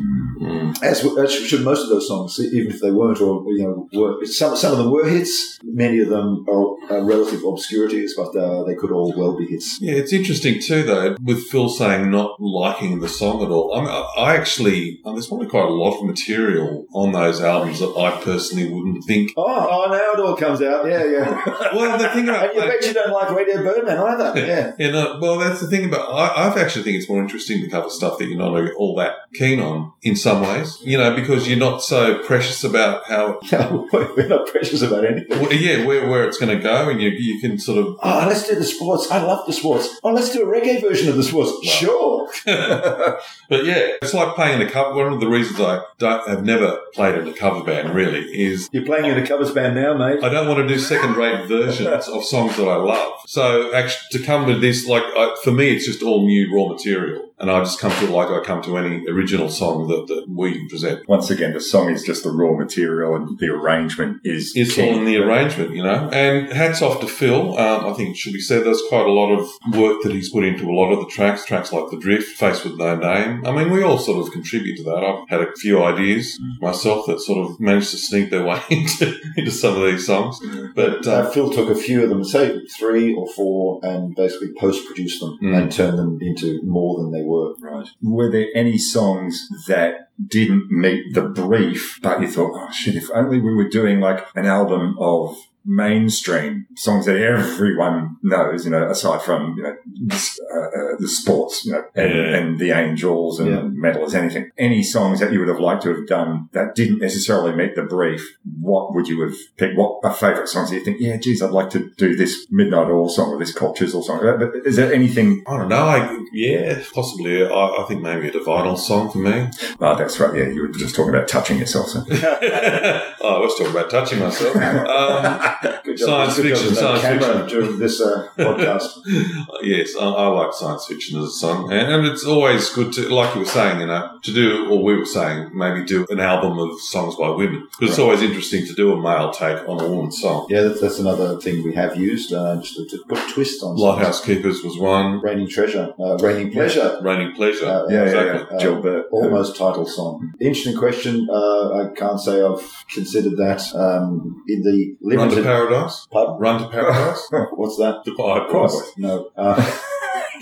As, w- as should most of those songs, even if they weren't, or you know, were some some of them were hits. Many of them are, are relative obscurities, but uh, they could all well be hits. Yeah, it's interesting too, though, with Phil saying not liking the song at all. I, mean, I- actually, uh, there's probably quite a lot of material on those albums that I personally wouldn't think. Oh, oh, now it all comes out. Yeah, yeah. well, the thing about and you bet you don't like Radio Birdman either. Yeah. Yeah, no, well, that's the thing about. I, I actually think it's more interesting to cover stuff that you're not all that keen on in some ways. You know, because you're not so precious about how. we're not precious about anything. Well, yeah, where where it's going to go, and you you can sort of. Oh, let's do the sports. I love the sports. Oh, let's do a reggae version of the sports. Sure. But yeah, it's like playing in a cover. One of the reasons I don't have never played in a cover band really is You're playing in a covers band now, mate. I don't want to do second-rate versions of songs that I love. So actually, to come with this, like I, for me, it's just all new raw material, and I just come to it like I come to any original song that, that we present. Once again, the song is just the raw material, and the arrangement is It's key. all in the arrangement, you know. And hats off to Phil. Um, I think it should be said there's quite a lot of work that he's put into a lot of the tracks, tracks like The Drift, Face with No Name. I mean, we all sort of contribute to that. I've had a few ideas myself that sort of managed to sneak their way into, into some of these songs. But Uh, uh, Phil took a few of them, say three or four, and basically post-produced them Mm. and turned them into more than they were. Right. Were there any songs that didn't meet the brief, but you thought, oh shit, if only we were doing like an album of mainstream songs that everyone knows, you know, aside from, you know, uh, uh, the sports, you know, and, Yeah. and the Angels and Yeah. Metalers, anything. Any songs that you would have liked to have done that didn't necessarily meet the brief, what would you have picked? What are favourite songs that you think, yeah, geez, I'd like to do this Midnight Oil song or this Cultures or song? But is there anything? I don't know. I, yeah, possibly. I, I think maybe a Divinyls song for me. Oh, that's right. Yeah, you were just talking about touching yourself. So. oh, I was talking about touching myself. Um, Good job. science job fiction, there's science fiction. during this uh, podcast. yes, I, I like science fiction as a song, and, and it's always good to, like you were saying, you know, to do, or we were saying, maybe do an album of songs by women because it's always interesting to do a male take on a woman's song. Yeah, that's, that's another thing we have used uh, just to, to put a twist on. songs. Lighthouse Keepers was one. Raining Treasure, uh, Raining Pleasure. Raining Pleasure. Uh, Yeah, yeah, exactly. yeah. Gilbert. Almost title song. Interesting question. Uh, I can't say I've considered that um, in the Run to. Paradise. Pardon? Run to Paradise. What's that? the Boys. No. Uh,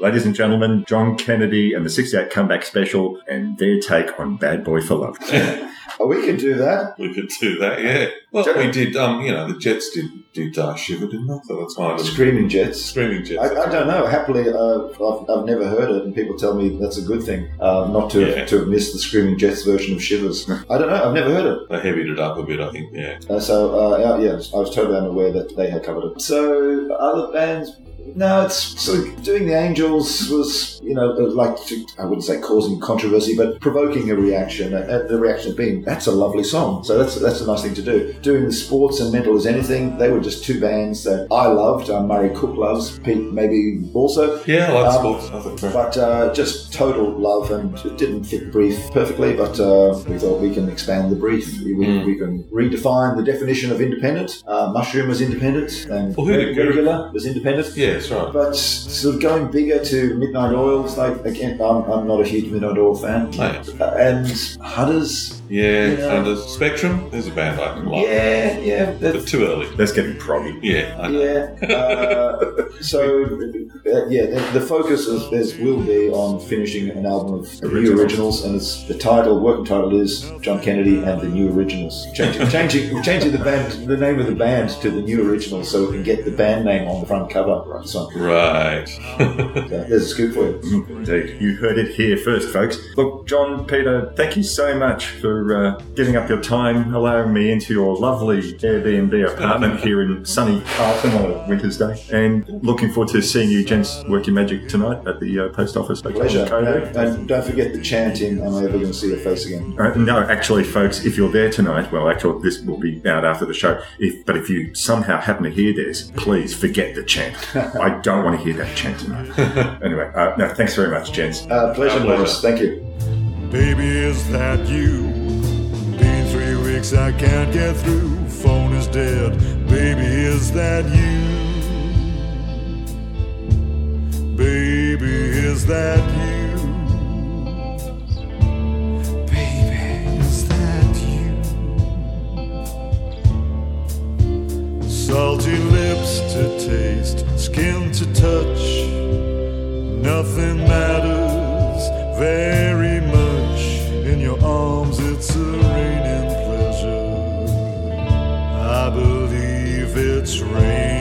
Ladies and gentlemen, John Kennedy and the 68 Comeback Special and their take on Bad Boy for Love. oh, we could do that. We could do that, yeah. Well, we did. Um, you know, the Jets did did uh, Shiver, didn't they? So that's kind of Screaming Jets. Screaming Jets. I, I don't know. Happily, uh, I've, I've never heard it, and people tell me that's a good thing. Uh, not to Yeah. to have missed the Screaming Jets version of Shivers. I don't know. I've never heard it. They heavied it up a bit, I think. Yeah. Uh, so uh, yeah, yeah, I was totally unaware that they had covered it. So other bands. No, it's sort of doing the Angels was, you know, uh, like to, I wouldn't say causing controversy, but provoking a reaction. And the reaction being, "That's a lovely song." So that's that's a nice thing to do. Doing the sports and mental as anything, they were just two bands that I loved. Uh, Murray Cook loves, Pete maybe also. Yeah, I like Um, sports. I. But uh, just total love, and it didn't fit brief perfectly. But uh, we thought we can expand the brief. We, Mm. we can redefine the definition of independent. Uh, Mushroom was independent, and Well, regular was independent. Yeah, That's right. But sort of going bigger to Midnight Oils, like again, I'm, I'm not a huge Midnight Oil fan. No. Uh, and Hudders, Yeah, Yeah. under Spectrum, there's a band I can like. yeah, yeah, But too early. That's getting proggy. Yeah, yeah. Uh, so uh, yeah, the, the focus of this will be on finishing an album of new originals, and it's the title, working title is John Kennedy and the New Originals. Changing, changing, changing the band, the name of the band to the New Originals, so we can get the band name on the front cover. Right, so Right. there's a scoop for you. Indeed. You heard it here first, folks. Look, John, Peter, thank you so much for uh, giving up your time, allowing me into your lovely Airbnb apartment here in sunny Carlton on a winter's day. And looking forward to seeing you gents work your magic tonight at the uh, post office. Pleasure. And, and don't forget the chanting, am I ever going to see your face again? Uh, no, actually, folks, if you're there tonight, well, actually, this will be out after the show. If, but if you somehow happen to hear this, please forget the chant. I don't want to hear that chant tonight. anyway, uh, no, thanks very much, gents. Uh, pleasure, pleasure. Morris. Thank you. Baby, is that you? Been three weeks, I can't get through. Phone is dead. Baby, is that you? Baby, is that you? Baby, is that you? Salty lips to taste, skin to touch. Nothing matters very it's a raining pleasure. I believe it's raining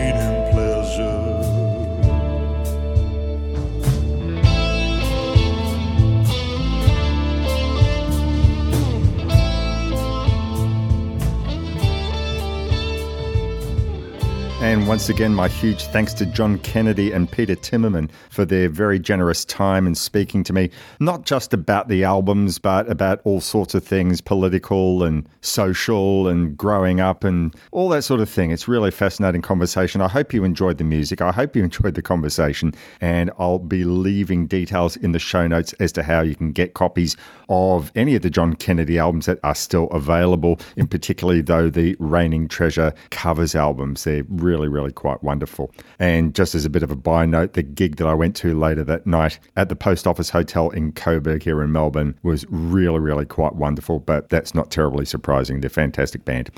once again, my huge thanks to John Kennedy and Peter Timmerman for their very generous time in speaking to me, not just about the albums, but about all sorts of things political and social and growing up and all that sort of thing. It's really a fascinating conversation. I hope you enjoyed the music. I hope you enjoyed the conversation. And I'll be leaving details in the show notes as to how you can get copies of any of the John Kennedy albums that are still available, in particularly, though, the Raining Treasure covers albums. They're really, really quite wonderful. And just as a bit of a by note, the gig that I went to later that night at the Post Office Hotel in Coburg here in Melbourne was really, really quite wonderful, but that's not terribly surprising. They're fantastic band.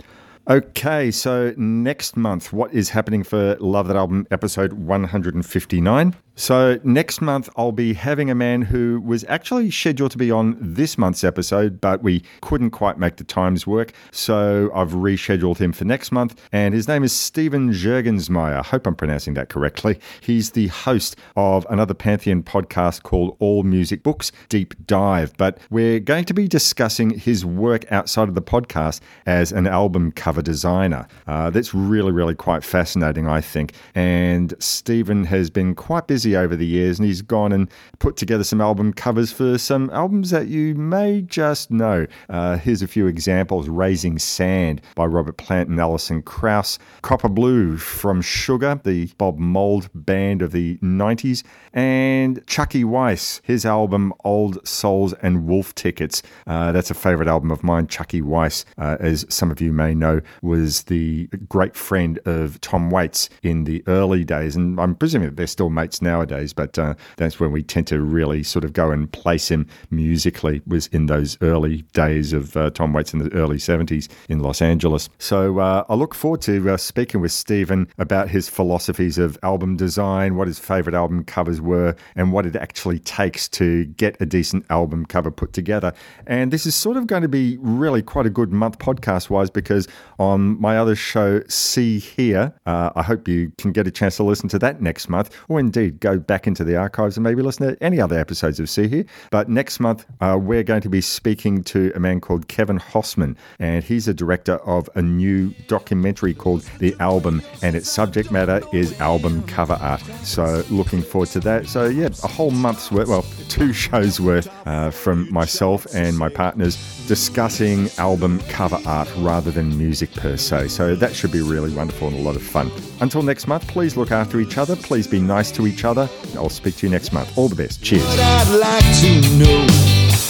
Okay, so next month, what is happening for Love That Album episode 159? So, next month, I'll be having a man who was actually scheduled to be on this month's episode, but we couldn't quite make the times work. So, I've rescheduled him for next month. And his name is Stephen Jurgensmeyer. I hope I'm pronouncing that correctly. He's the host of another Pantheon podcast called All Music Books Deep Dive. But we're going to be discussing his work outside of the podcast as an album cover designer. Uh, that's really, really quite fascinating, I think. And Stephen has been quite busy over the years and he's gone and put together some album covers for some albums that you may just know. Uh, here's a few examples Raising Sand by Robert Plant and Alison Krauss, Copper Blue from Sugar, the Bob Mould band of the 90s, and Chucky Weiss, his album Old Souls and Wolf Tickets. Uh, that's a favorite album of mine. Chucky Weiss, uh, as some of you may know, was the great friend of Tom Waits in the early days. And I'm presuming that they're still mates nowadays, but uh, that's when we tend to really sort of go and place him musically, was in those early days of uh, Tom Waits in the early 70s in Los Angeles. So uh, I look forward to uh, speaking with Stephen about his philosophies of album design, what his favorite album covers were, and what it actually takes to get a decent album cover put together. And this is sort of going to be really quite a good month podcast wise because on my other show, See Hear, uh, I hope you can get a chance to listen to that next month, or indeed go back into the archives and maybe listen to any other episodes of See Hear. But next month, uh, we're going to be speaking to a man called Kevin Hossman, and he's a director of a new documentary called The Album, and its subject matter is album cover art. So looking forward to that. So yeah, a whole month's worth, well, two shows worth uh, from myself and my partners discussing album cover art rather than music per se. So that should be really wonderful and a lot of fun. Until next month, please look after each other. Please be nice to each other. I'll speak to you next month. All the best. Cheers. I'd like to know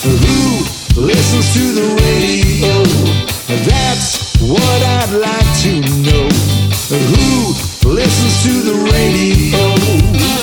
who listens to the radio. That's what I'd like to know. Who listens to the radio?